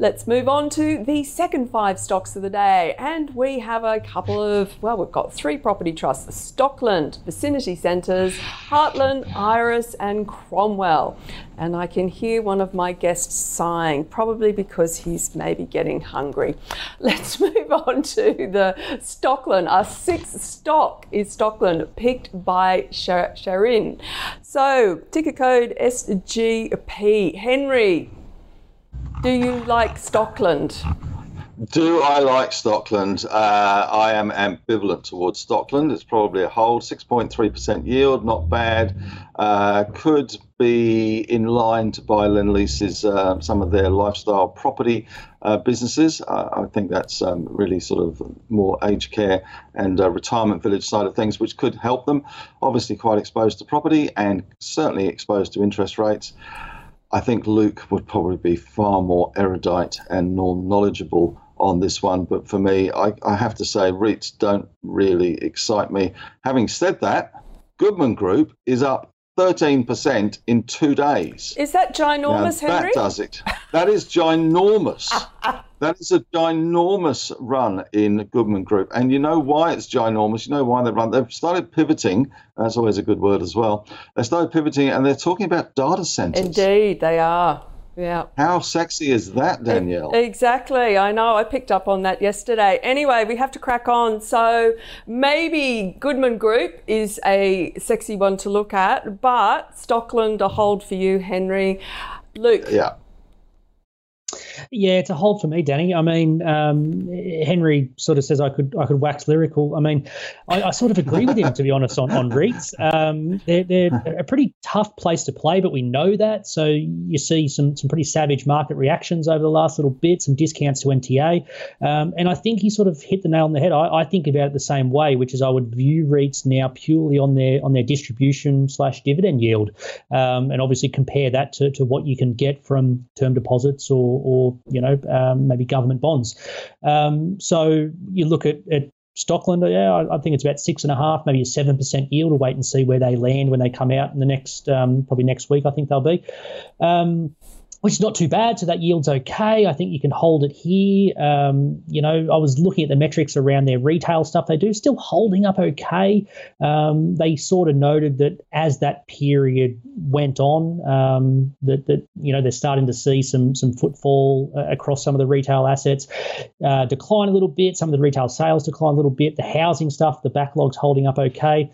Let's move on to the second five stocks of the day. And we have a couple of, well, we've got three property trusts Stockland, Vicinity Centres, Heartland, Iress, and Cromwell. And I can hear one of my guests sighing, probably because he's maybe getting hungry. Let's move on to the Stockland. Our sixth stock is Stockland, picked by Sharin. So, ticker code SGP. Henry, do you like Stockland? Do I like Stockland? Uh, I am ambivalent towards Stockland. It's probably a hold, 6.3% yield, not bad. Uh, could be in line to buy Lendlease's uh, some of their lifestyle property uh, businesses. I think that's um, really sort of more aged care and uh, retirement village side of things, which could help them. Obviously, quite exposed to property and certainly exposed to interest rates. I think Luke would probably be far more erudite and more knowledgeable on this one. But for me, I, I have to say, REITs don't really excite me. Having said that, Goodman Group is up 13% in two days. Is that ginormous, now, Henry? That does it. That is ginormous. that is a ginormous run in Goodman Group. And you know why it's ginormous? You know why they've run? They've started pivoting. That's always a good word as well. They started pivoting and they're talking about data centers. Indeed, they are. Yeah. How sexy is that, Danielle? Exactly. I know. I picked up on that yesterday. Anyway, we have to crack on. So maybe Goodman Group is a sexy one to look at, but Stockland a hold for you, Henry. Luke. Yeah. Yeah, it's a hold for me, Danny. I mean, um, Henry sort of says I could I could wax lyrical. I mean, I, I sort of agree with him to be honest on on REITs. Um, they're, they're a pretty tough place to play, but we know that. So you see some some pretty savage market reactions over the last little bit, some discounts to NTA, um, and I think he sort of hit the nail on the head. I, I think about it the same way, which is I would view REITs now purely on their on their distribution slash dividend yield, um, and obviously compare that to, to what you can get from term deposits or or you know um, maybe government bonds. Um, so you look at, at Stockland, yeah, I, I, think it's about six and a half, maybe a seven percent yield. We'll wait and see where they land when they come out in the next, um, probably next week. I think they'll be. Um, which is not too bad. So that yield's okay. I think you can hold it here. Um, you know, I was looking at the metrics around their retail stuff. They do still holding up okay. Um, they sort of noted that as that period went on, um, that that you know they're starting to see some some footfall uh, across some of the retail assets uh, decline a little bit. Some of the retail sales decline a little bit. The housing stuff, the backlog's holding up okay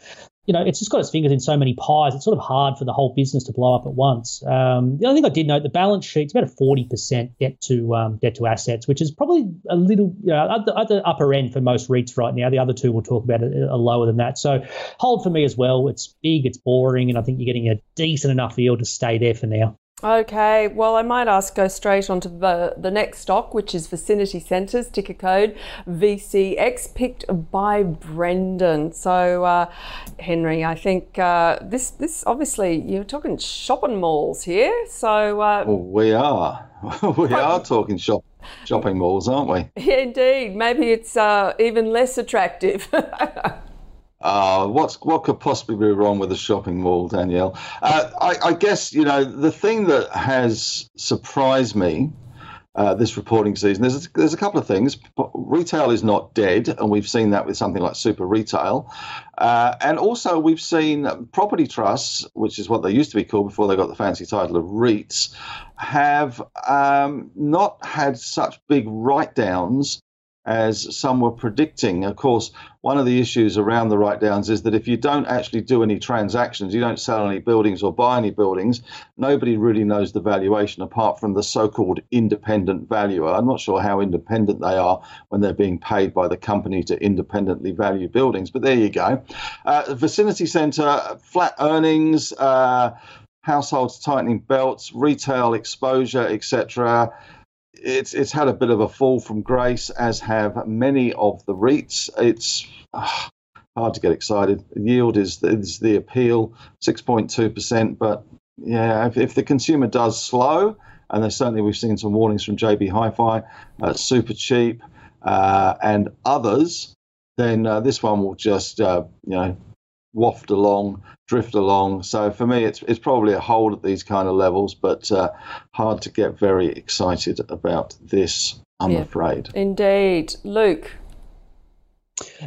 you know, it's just got its fingers in so many pies. It's sort of hard for the whole business to blow up at once. Um, the only thing I did note, the balance sheet's about a forty percent debt to um, debt to assets, which is probably a little you know, at, the, at the upper end for most REITs right now. The other two we'll talk about are, are lower than that. So hold for me as well. It's big, it's boring, and I think you're getting a decent enough yield to stay there for now. Okay, well, I might ask go straight onto the, the next stock, which is Vicinity Centres, ticker code VCX, picked by Brendan. So, uh, Henry, I think uh, this this obviously you're talking shopping malls here. So uh, well, we are we are talking shop shopping malls, aren't we? Indeed, maybe it's uh, even less attractive. Uh, what's what could possibly be wrong with a shopping mall, Danielle? Uh, I, I, guess you know the thing that has surprised me uh, this reporting season. There's a, there's a couple of things. Retail is not dead, and we've seen that with something like Super Retail, uh, and also we've seen property trusts, which is what they used to be called before they got the fancy title of REITs, have um, not had such big write downs as some were predicting. Of course, one of the issues around the write downs is that if you don't actually do any transactions, you don't sell any buildings or buy any buildings, nobody really knows the valuation apart from the so called independent valuer. I'm not sure how independent they are when they're being paid by the company to independently value buildings, but there you go. Uh, Vicinity Centre, flat earnings. Uh, households tightening belts, retail exposure, etc it's it's had a bit of a fall from grace, as have many of the REITs. It's uh, hard to get excited. Yield is is the appeal, six point two percent. But yeah, if, if the consumer does slow, and there's certainly we've seen some warnings from JB Hi-Fi, uh, Supercheap, uh, and others, then uh, this one will just uh, you know waft along, drift along. So for me, it's it's probably a hold at these kind of levels, but uh, hard to get very excited about this. I'm yeah, afraid. Indeed, Luke.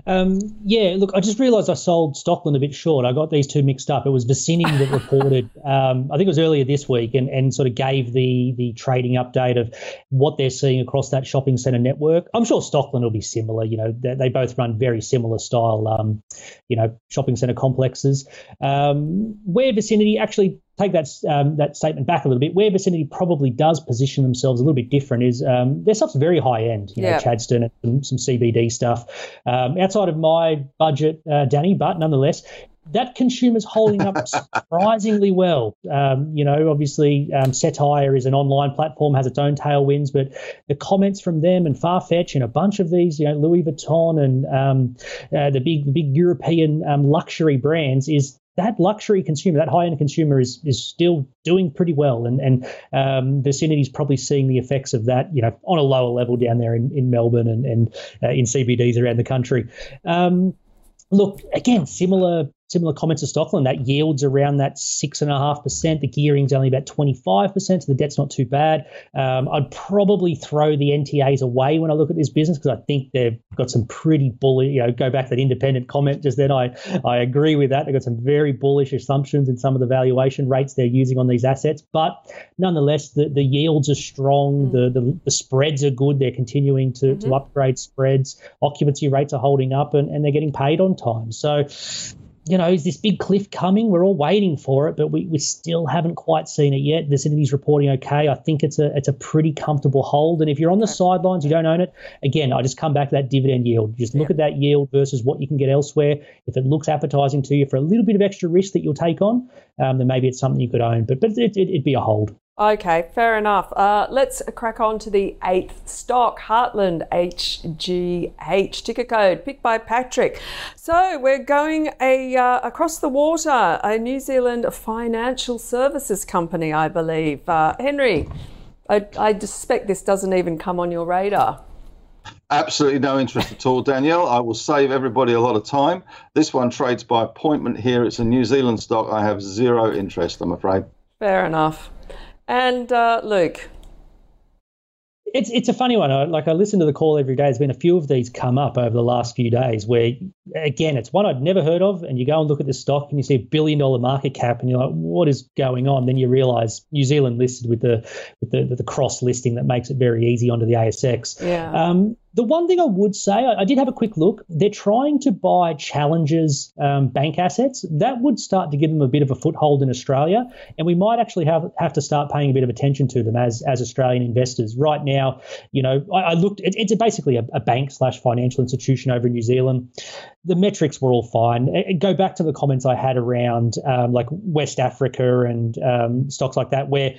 Um, yeah, look, I just realised I sold Stockland a bit short. I got these two mixed up. It was Vicinity that reported, um, I think it was earlier this week, and, and sort of gave the the trading update of what they're seeing across that shopping centre network. I'm sure Stockland will be similar. You know, they, they both run very similar style, um, you know, shopping centre complexes. Um, where Vicinity actually take that um, that statement back a little bit. Where Vicinity probably does position themselves a little bit different is um, their stuff's very high end. You know, yeah. Chadstone and some, some CBD stuff. Um, outside of my budget, uh, Danny, but nonetheless, that consumer's holding up surprisingly well. Um, you know, obviously, um, Cettire is an online platform, has its own tailwinds, but the comments from them and Farfetch and a bunch of these, you know, Louis Vuitton and um, uh, the big, big European um, luxury brands is that luxury consumer, that high end consumer, is is still doing pretty well, and and um, Vicinity is probably seeing the effects of that, you know, on a lower level down there in, in Melbourne and and uh, in CBDs around the country. Um, look, again, similar Similar comments to Stockland, that yields around that 6.5%. The gearing's only about 25%, so the debt's not too bad. Um, I'd probably throw the NTAs away when I look at this business because I think they've got some pretty bullish, you know, go back to that independent comment just then. I, I agree with that. They've got some very bullish assumptions in some of the valuation rates they're using on these assets. But nonetheless, the, the yields are strong, mm. the, the, the spreads are good. They're continuing to, mm-hmm. to upgrade spreads, occupancy rates are holding up, and, and they're getting paid on time. So, you know, is this big cliff coming? We're all waiting for it, but we, we still haven't quite seen it yet. Vicinity's reporting okay. I think it's a it's a pretty comfortable hold. And if you're on the sidelines, you don't own it. Again, I just come back to that dividend yield. Just look yeah. at that yield versus what you can get elsewhere. If it looks appetizing to you for a little bit of extra risk that you'll take on, um, then maybe it's something you could own. But but it, it, it'd be a hold. Okay, fair enough. Uh, let's crack on to the eighth stock, Heartland HGH, ticker code picked by Patrick. So we're going a uh, across the water, a New Zealand financial services company, I believe. Uh, Henry, I, I suspect this doesn't even come on your radar. Absolutely no interest at all, Danielle. I will save everybody a lot of time. This one trades by appointment here. It's a New Zealand stock. I have zero interest, I'm afraid. Fair enough. And uh, Luke. It's it's a funny one. I, like I listen to the call every day. There's been a few of these come up over the last few days where, again, it's one I'd never heard of, and you go and look at the stock and you see a billion dollar market cap, and you're like, what is going on? Then you realise New Zealand listed with the with the, the cross listing that makes it very easy onto the ASX. Yeah. Um, the one thing I would say, I, I, did have a quick look. They're trying to buy Challengers um, bank assets. That would start to give them a bit of a foothold in Australia, and we might actually have have to start paying a bit of attention to them as as Australian investors. Right now, you know, I, I looked. It, it's basically a, a bank slash financial institution over in New Zealand. The metrics were all fine. Go back to the comments I had around um, like West Africa and um, stocks like that, where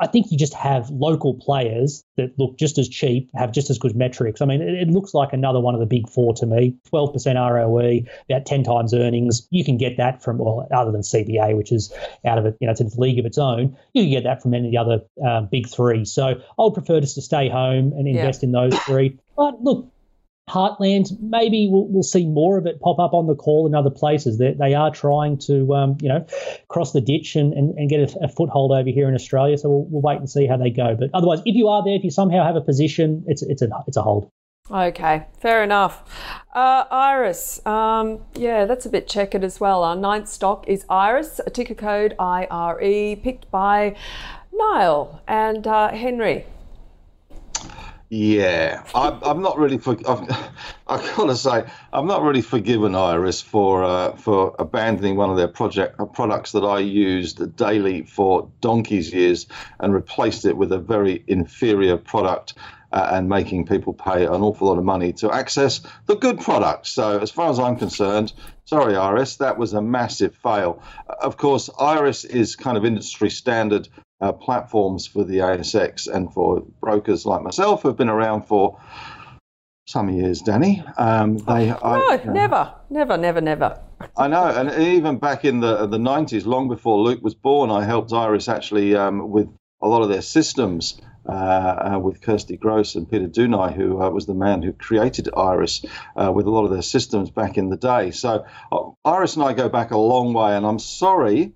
I think you just have local players that look just as cheap, have just as good metrics. I mean, it, it, looks like another one of the big four to me 12% ROE, about 10 times earnings. You can get that from, well, other than CBA, which is out of it, you know, it's its league of its own. You can get that from any of the other um, big three. So I would prefer just to stay home and invest yeah. in those three. But look, Heartland, maybe we'll, we'll, see more of it pop up on the call in other places. They, they are trying to, um, you know, cross the ditch and, and, and get a, a, foothold over here in Australia. So we'll, we'll wait and see how they go. But otherwise, if you are there, if you somehow have a position, it's it's a it's a hold. Okay, fair enough. Uh, Iress, um, yeah, that's a bit checkered as well. Our ninth stock is Iress, a ticker code IRE, picked by Niall and uh, Henry. Yeah, I, I'm not really. For, I've, I've got to say, I'm not really forgiven Iress for uh, for abandoning one of their project uh, products that I used daily for donkey's years and replaced it with a very inferior product. Uh, and making people pay an awful lot of money to access the good products. So, as far as I'm concerned, sorry, Iress, that was a massive fail. Of course, Iress is kind of industry standard uh, platforms for the ASX and for brokers like myself who have been around for some years, Danny. Um, they, oh, I, no, never, never, never, never. I know, and even back in the the nineties, long before Luke was born, I helped Iress actually um, with a lot of their systems. Uh, uh, with Kirsty Gross and Peter Dunai, who uh, was the man who created Iress uh, with a lot of their systems back in the day. So uh, Iress and I go back a long way, and I'm sorry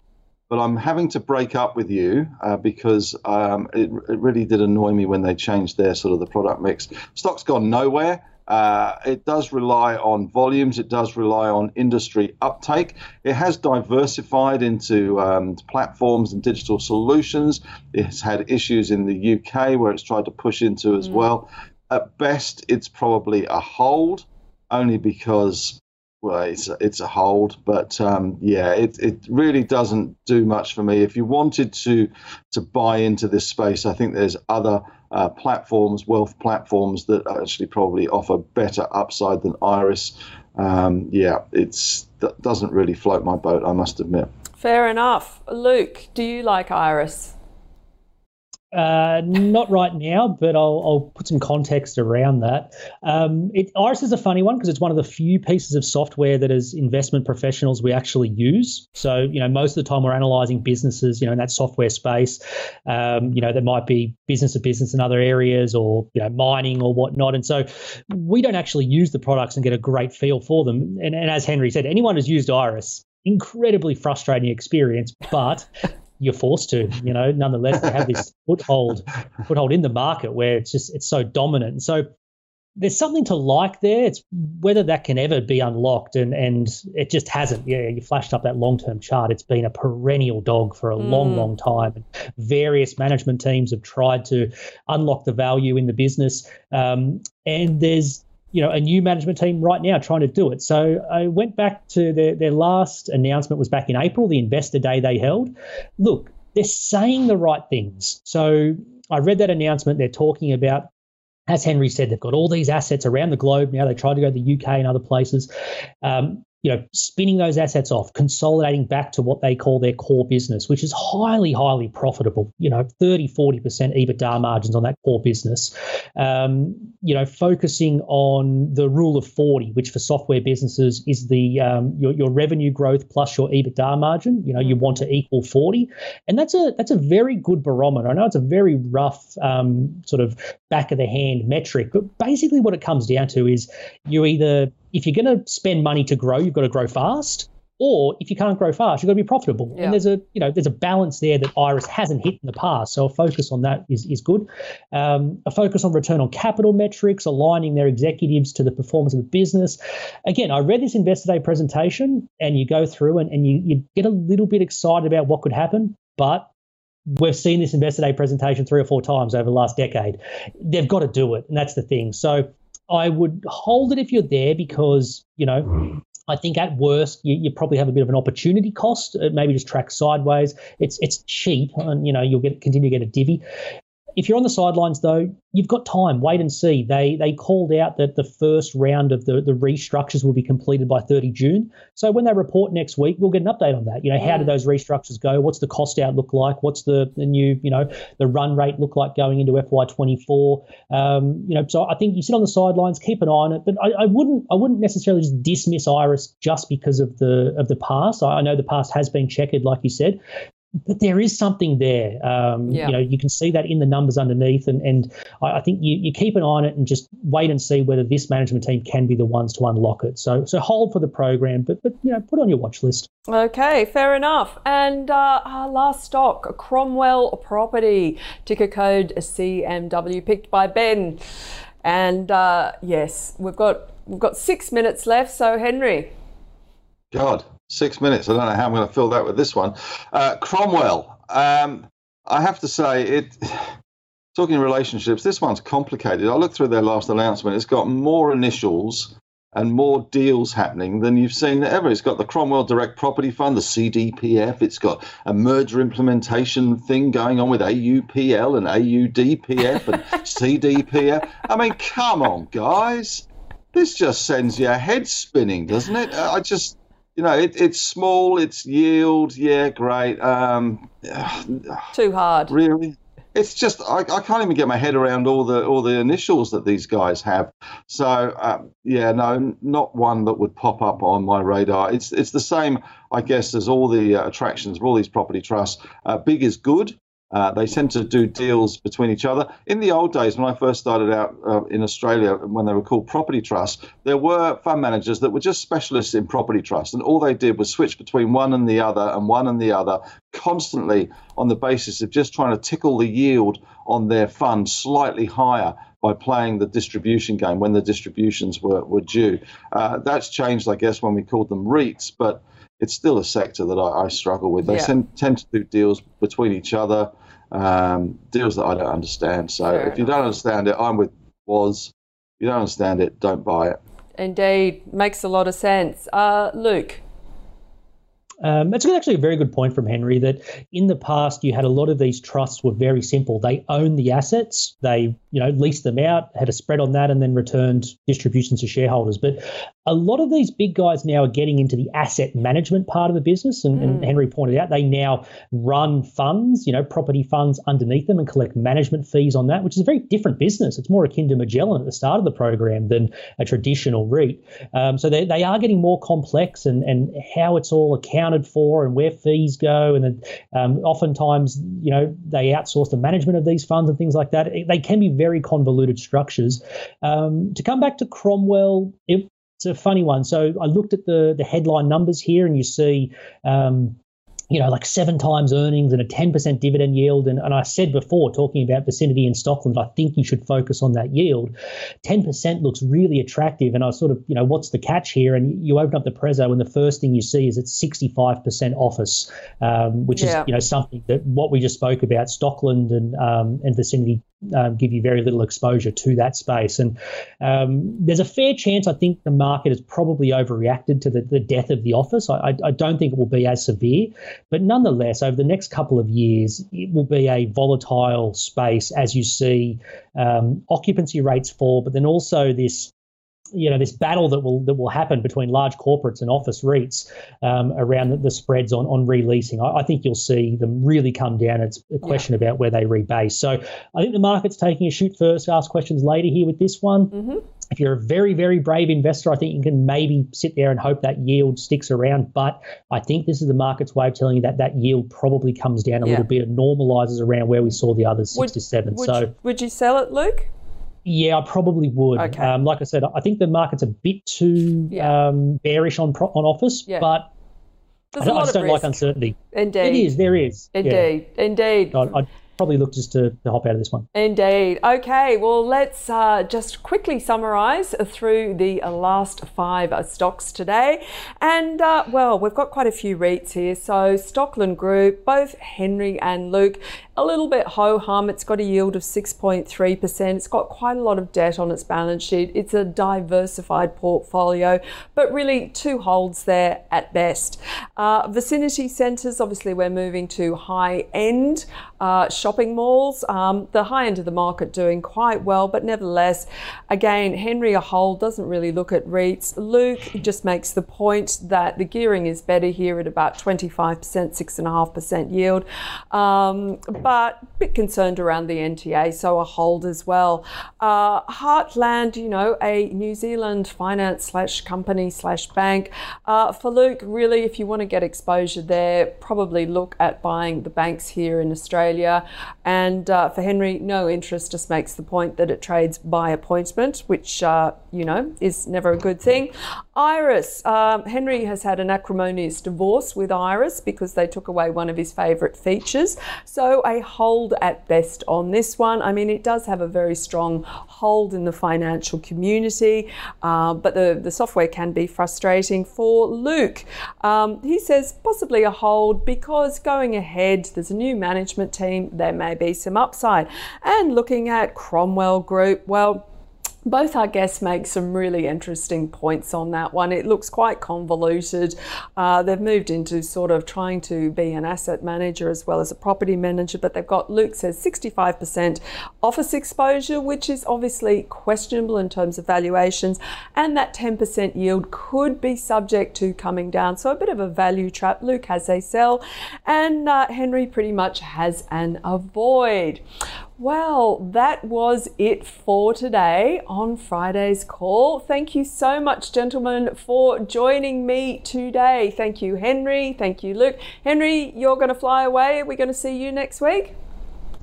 but I'm having to break up with you uh, because um, it, it, really did annoy me when they changed their sort of the product mix. Stock's gone nowhere. Uh, it does rely on volumes. It does rely on industry uptake. It has diversified into um, platforms and digital solutions. It's had issues in the UK where it's tried to push into as mm. well. At best, it's probably a hold, only because well, it's it's a hold, but um, yeah, it, it really doesn't do much for me. If you wanted to to buy into this space, I think there's other uh, platforms, wealth platforms that actually probably offer better upside than Iress. Um, yeah, it's that doesn't really float my boat, I must admit. Fair enough, Luke. Do you like Iress? Uh, not right now, but I'll, I'll, put some context around that. Um, it, Iress is a funny one because it's one of the few pieces of software that as investment professionals we actually use. So, you know, most of the time we're analyzing businesses, you know, in that software space. Um, you know, there might be business to business in other areas or, you know, mining or whatnot. And so we don't actually use the products and get a great feel for them. And, and as Henry said, anyone who's used Iress incredibly frustrating experience, but you're forced to, you know, nonetheless, to have this foothold, foothold in the market where it's just it's so dominant. And so there's something to like there. It's whether that can ever be unlocked, and and it just hasn't. Yeah, you flashed up that long term chart. It's been a perennial dog for a mm. long, long time. And various management teams have tried to unlock the value in the business, um, and there's you know a new management team right now trying to do it. So I went back to their their last announcement was back in April, the investor day they held. Look, they're saying the right things. So I read that announcement. They're talking about as Henry said, they've got all these assets around the globe now. They try to go to the UK and other places. Um, you know, spinning those assets off, consolidating back to what they call their core business, which is highly, highly profitable, you know, 30, 40% EBITDA margins on that core business. Um, you know, focusing on the rule of 40, which for software businesses is the um, your, your revenue growth plus your EBITDA margin. You know, you want to equal 40. And that's a that's a very good barometer. I know it's a very rough um, sort of back of the hand metric, but basically what it comes down to is you either if you're going to spend money to grow, you've got to grow fast. Or if you can't grow fast, you've got to be profitable. Yeah. And there's a you know there's a balance there that Iress hasn't hit in the past. So a focus on that is is good. Um, a focus on return on capital metrics, aligning their executives to the performance of the business. Again, I read this Investor Day presentation, and you go through and, and you, you get a little bit excited about what could happen, but we've seen this Investor Day presentation three or four times over the last decade. They've got to do it, and that's the thing. So I would hold it if you're there because, you know, I think at worst you, you, probably have a bit of an opportunity cost. Maybe just track sideways. It's it's cheap, and you know you'll get continue to get a divvy. If you're on the sidelines, though, you've got time. Wait and see. They they called out that the first round of the, the restructures will be completed by 30 June. So when they report next week, we'll get an update on that. You know, how did those restructures go? What's the cost out look like? What's the, the new, you know, the run rate look like going into FY24? Um, you know, so I think you sit on the sidelines, keep an eye on it. But I, I wouldn't I wouldn't necessarily just dismiss Iress just because of the of the past. I, I know the past has been checkered, like you said, but there is something there. Um, yeah. You know, you can see that in the numbers underneath, and and I, I, think you, you keep an eye on it and just wait and see whether this management team can be the ones to unlock it. So so hold for the program, but but you know put on your watch list. Okay, fair enough. And uh, our last stock, Cromwell Property, ticker code CMW, picked by Ben. And uh, yes, we've got we've got six minutes left. So Henry. God, six minutes. I don't know how I'm going to fill that with this one. Uh, Cromwell. Um, I have to say it. talking relationships, this one's complicated. I looked through their last announcement. It's got more initials and more deals happening than you've seen ever. It's got the Cromwell Direct Property Fund, the CDPF. It's got a merger implementation thing going on with AUPL and AUDPF and CDPF. I mean, come on, guys. This just sends your head spinning, doesn't it? I just, you know, it, it's small, it's yield, yeah, great. Um, Too hard. Really? it's just I, I, can't even get my head around all the all the initials that these guys have. So um, yeah, no, not one that would pop up on my radar. It's it's the same, I guess, as all the uh, attractions of all these property trusts. Uh, big is good. Uh, they tend to do deals between each other. In the old days, when I first started out uh, in Australia, when they were called property trusts, there were fund managers that were just specialists in property trusts, and all they did was switch between one and the other and one and the other constantly on the basis of just trying to tickle the yield on their fund slightly higher by playing the distribution game when the distributions were, were due. Uh, that's changed, I guess, when we called them REITs, but it's still a sector that I, I struggle with. They yeah. tend, tend to do deals between each other um, deals that I don't understand. So Fair if you don't understand it, I'm with was. If you don't understand it, don't buy it. Indeed, makes a lot of sense. Uh, Luke. Um, that's actually a very good point from Henry that in the past you had a lot of these trusts were very simple. They own the assets, they you know leased them out, had a spread on that, and then returned distributions to shareholders. But a lot of these big guys now are getting into the asset management part of the business. And, mm. and, Henry pointed out they now run funds, you know, property funds underneath them and collect management fees on that, which is a very different business. It's more akin to Magellan at the start of the program than a traditional REIT. Um, so they, they are getting more complex and, and how it's all accounted for and where fees go. And then um, oftentimes, you know, they outsource the management of these funds and things like that. They can be very convoluted structures. Um, to come back to Cromwell, it, it's a funny one. So I looked at the the headline numbers here, and you see. Um, you know, like seven times earnings and a 10% dividend yield. And, and I said before, talking about Vicinity in Stockland, I think you should focus on that yield. 10% looks really attractive. And I sort of, you know, what's the catch here? And you open up the Prezzo, and the first thing you see is it's 65% office, um, which yeah. is, you know, something that what we just spoke about, Stockland and, um, and Vicinity um, give you very little exposure to that space. And um, there's a fair chance I think the market has probably overreacted to the, the death of the office. I, I, I, don't think it will be as severe, but nonetheless, over the next couple of years, it will be a volatile space as you see um, occupancy rates fall, but then also this you know this battle that will that will happen between large corporates and office REITs um, around the, the, spreads on on releasing. I, I, think you'll see them really come down. It's a question yeah. about where they rebase. So I think the market's taking a shoot first, ask questions later here with this one. Mm-hmm. If you're a very, very brave investor, I think you can maybe sit there and hope that yield sticks around. But I think this is the market's way of telling you that that yield probably comes down a yeah. little bit and normalizes around where we saw the others, six would, to seven. Would so, you, would you sell it, Luke? Yeah, I probably would. Okay. Um, like I said, I think the market's a bit too yeah. um, bearish on pro- on office, yeah. but I, I, just don't risk. like uncertainty. Indeed, it is. There is. Indeed, yeah. indeed. I, I, probably look just to, to, hop out of this one. Indeed. Okay, well, let's uh, just quickly summarize through the last five stocks today. And, uh, well, we've got quite a few REITs here. So, Stockland Group, both Henry and Luke, a little bit ho hum. It's got a yield of 6.3%. It's got quite a lot of debt on its balance sheet. It's a diversified portfolio, but really two holds there at best. Uh, vicinity centres, obviously, we're moving to high end uh, shopping malls. Um, the high end of the market doing quite well, but nevertheless, again, Henry a hold doesn't really look at REITs. Luke just makes the point that the gearing is better here at about 25%, 6.5% yield. Um, but a bit concerned around the NTA, so a hold as well. Uh, Heartland, you know, a New Zealand finance slash company slash bank. Uh, for Luke, really, if you want to get exposure there, probably look at buying the banks here in Australia. And uh, for Henry, no interest, just makes the point that it trades by appointment, which, uh, you know, is never a good thing. Iress. Um, Henry has had an acrimonious divorce with Iress because they took away one of his favourite features. So a hold at best on this one. I mean, it does have a very strong hold in the financial community, uh, but the, the software can be frustrating for Luke. Um, he says possibly a hold because going ahead, there's a new management team, there may be some upside. And looking at Cromwell Group, well, both our guests make some really interesting points on that one. It looks quite convoluted. Uh, they've moved into sort of trying to be an asset manager as well as a property manager, but they've got, Luke says, 65% office exposure, which is obviously questionable in terms of valuations, and that 10% yield could be subject to coming down. So a bit of a value trap. Luke has a sell, and uh, Henry pretty much has an avoid. Well, that was it for today on Friday's call. Thank you so much, gentlemen, for joining me today. Thank you, Henry. Thank you, Luke. Henry, you're going to fly away. Are we going to see you next week?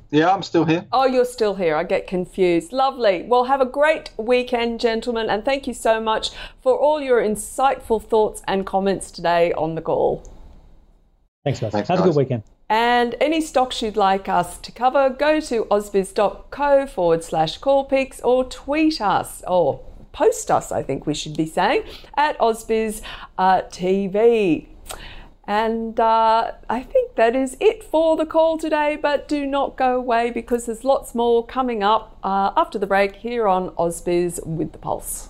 Yeah, I'm still here. Oh, you're still here. I get confused. Lovely. Well, have a great weekend, gentlemen, and thank you so much for all your insightful thoughts and comments today on the call. Thanks, guys. Thanks, have guys. a good weekend. And any stocks you'd like us to cover, go to ausbiz.co forward slash call picks or tweet us or post us, I think we should be saying, at Ausbiz uh, TV. And uh, I think that is it for the call today, but do not go away because there's lots more coming up uh, after the break here on Ausbiz with the Pulse.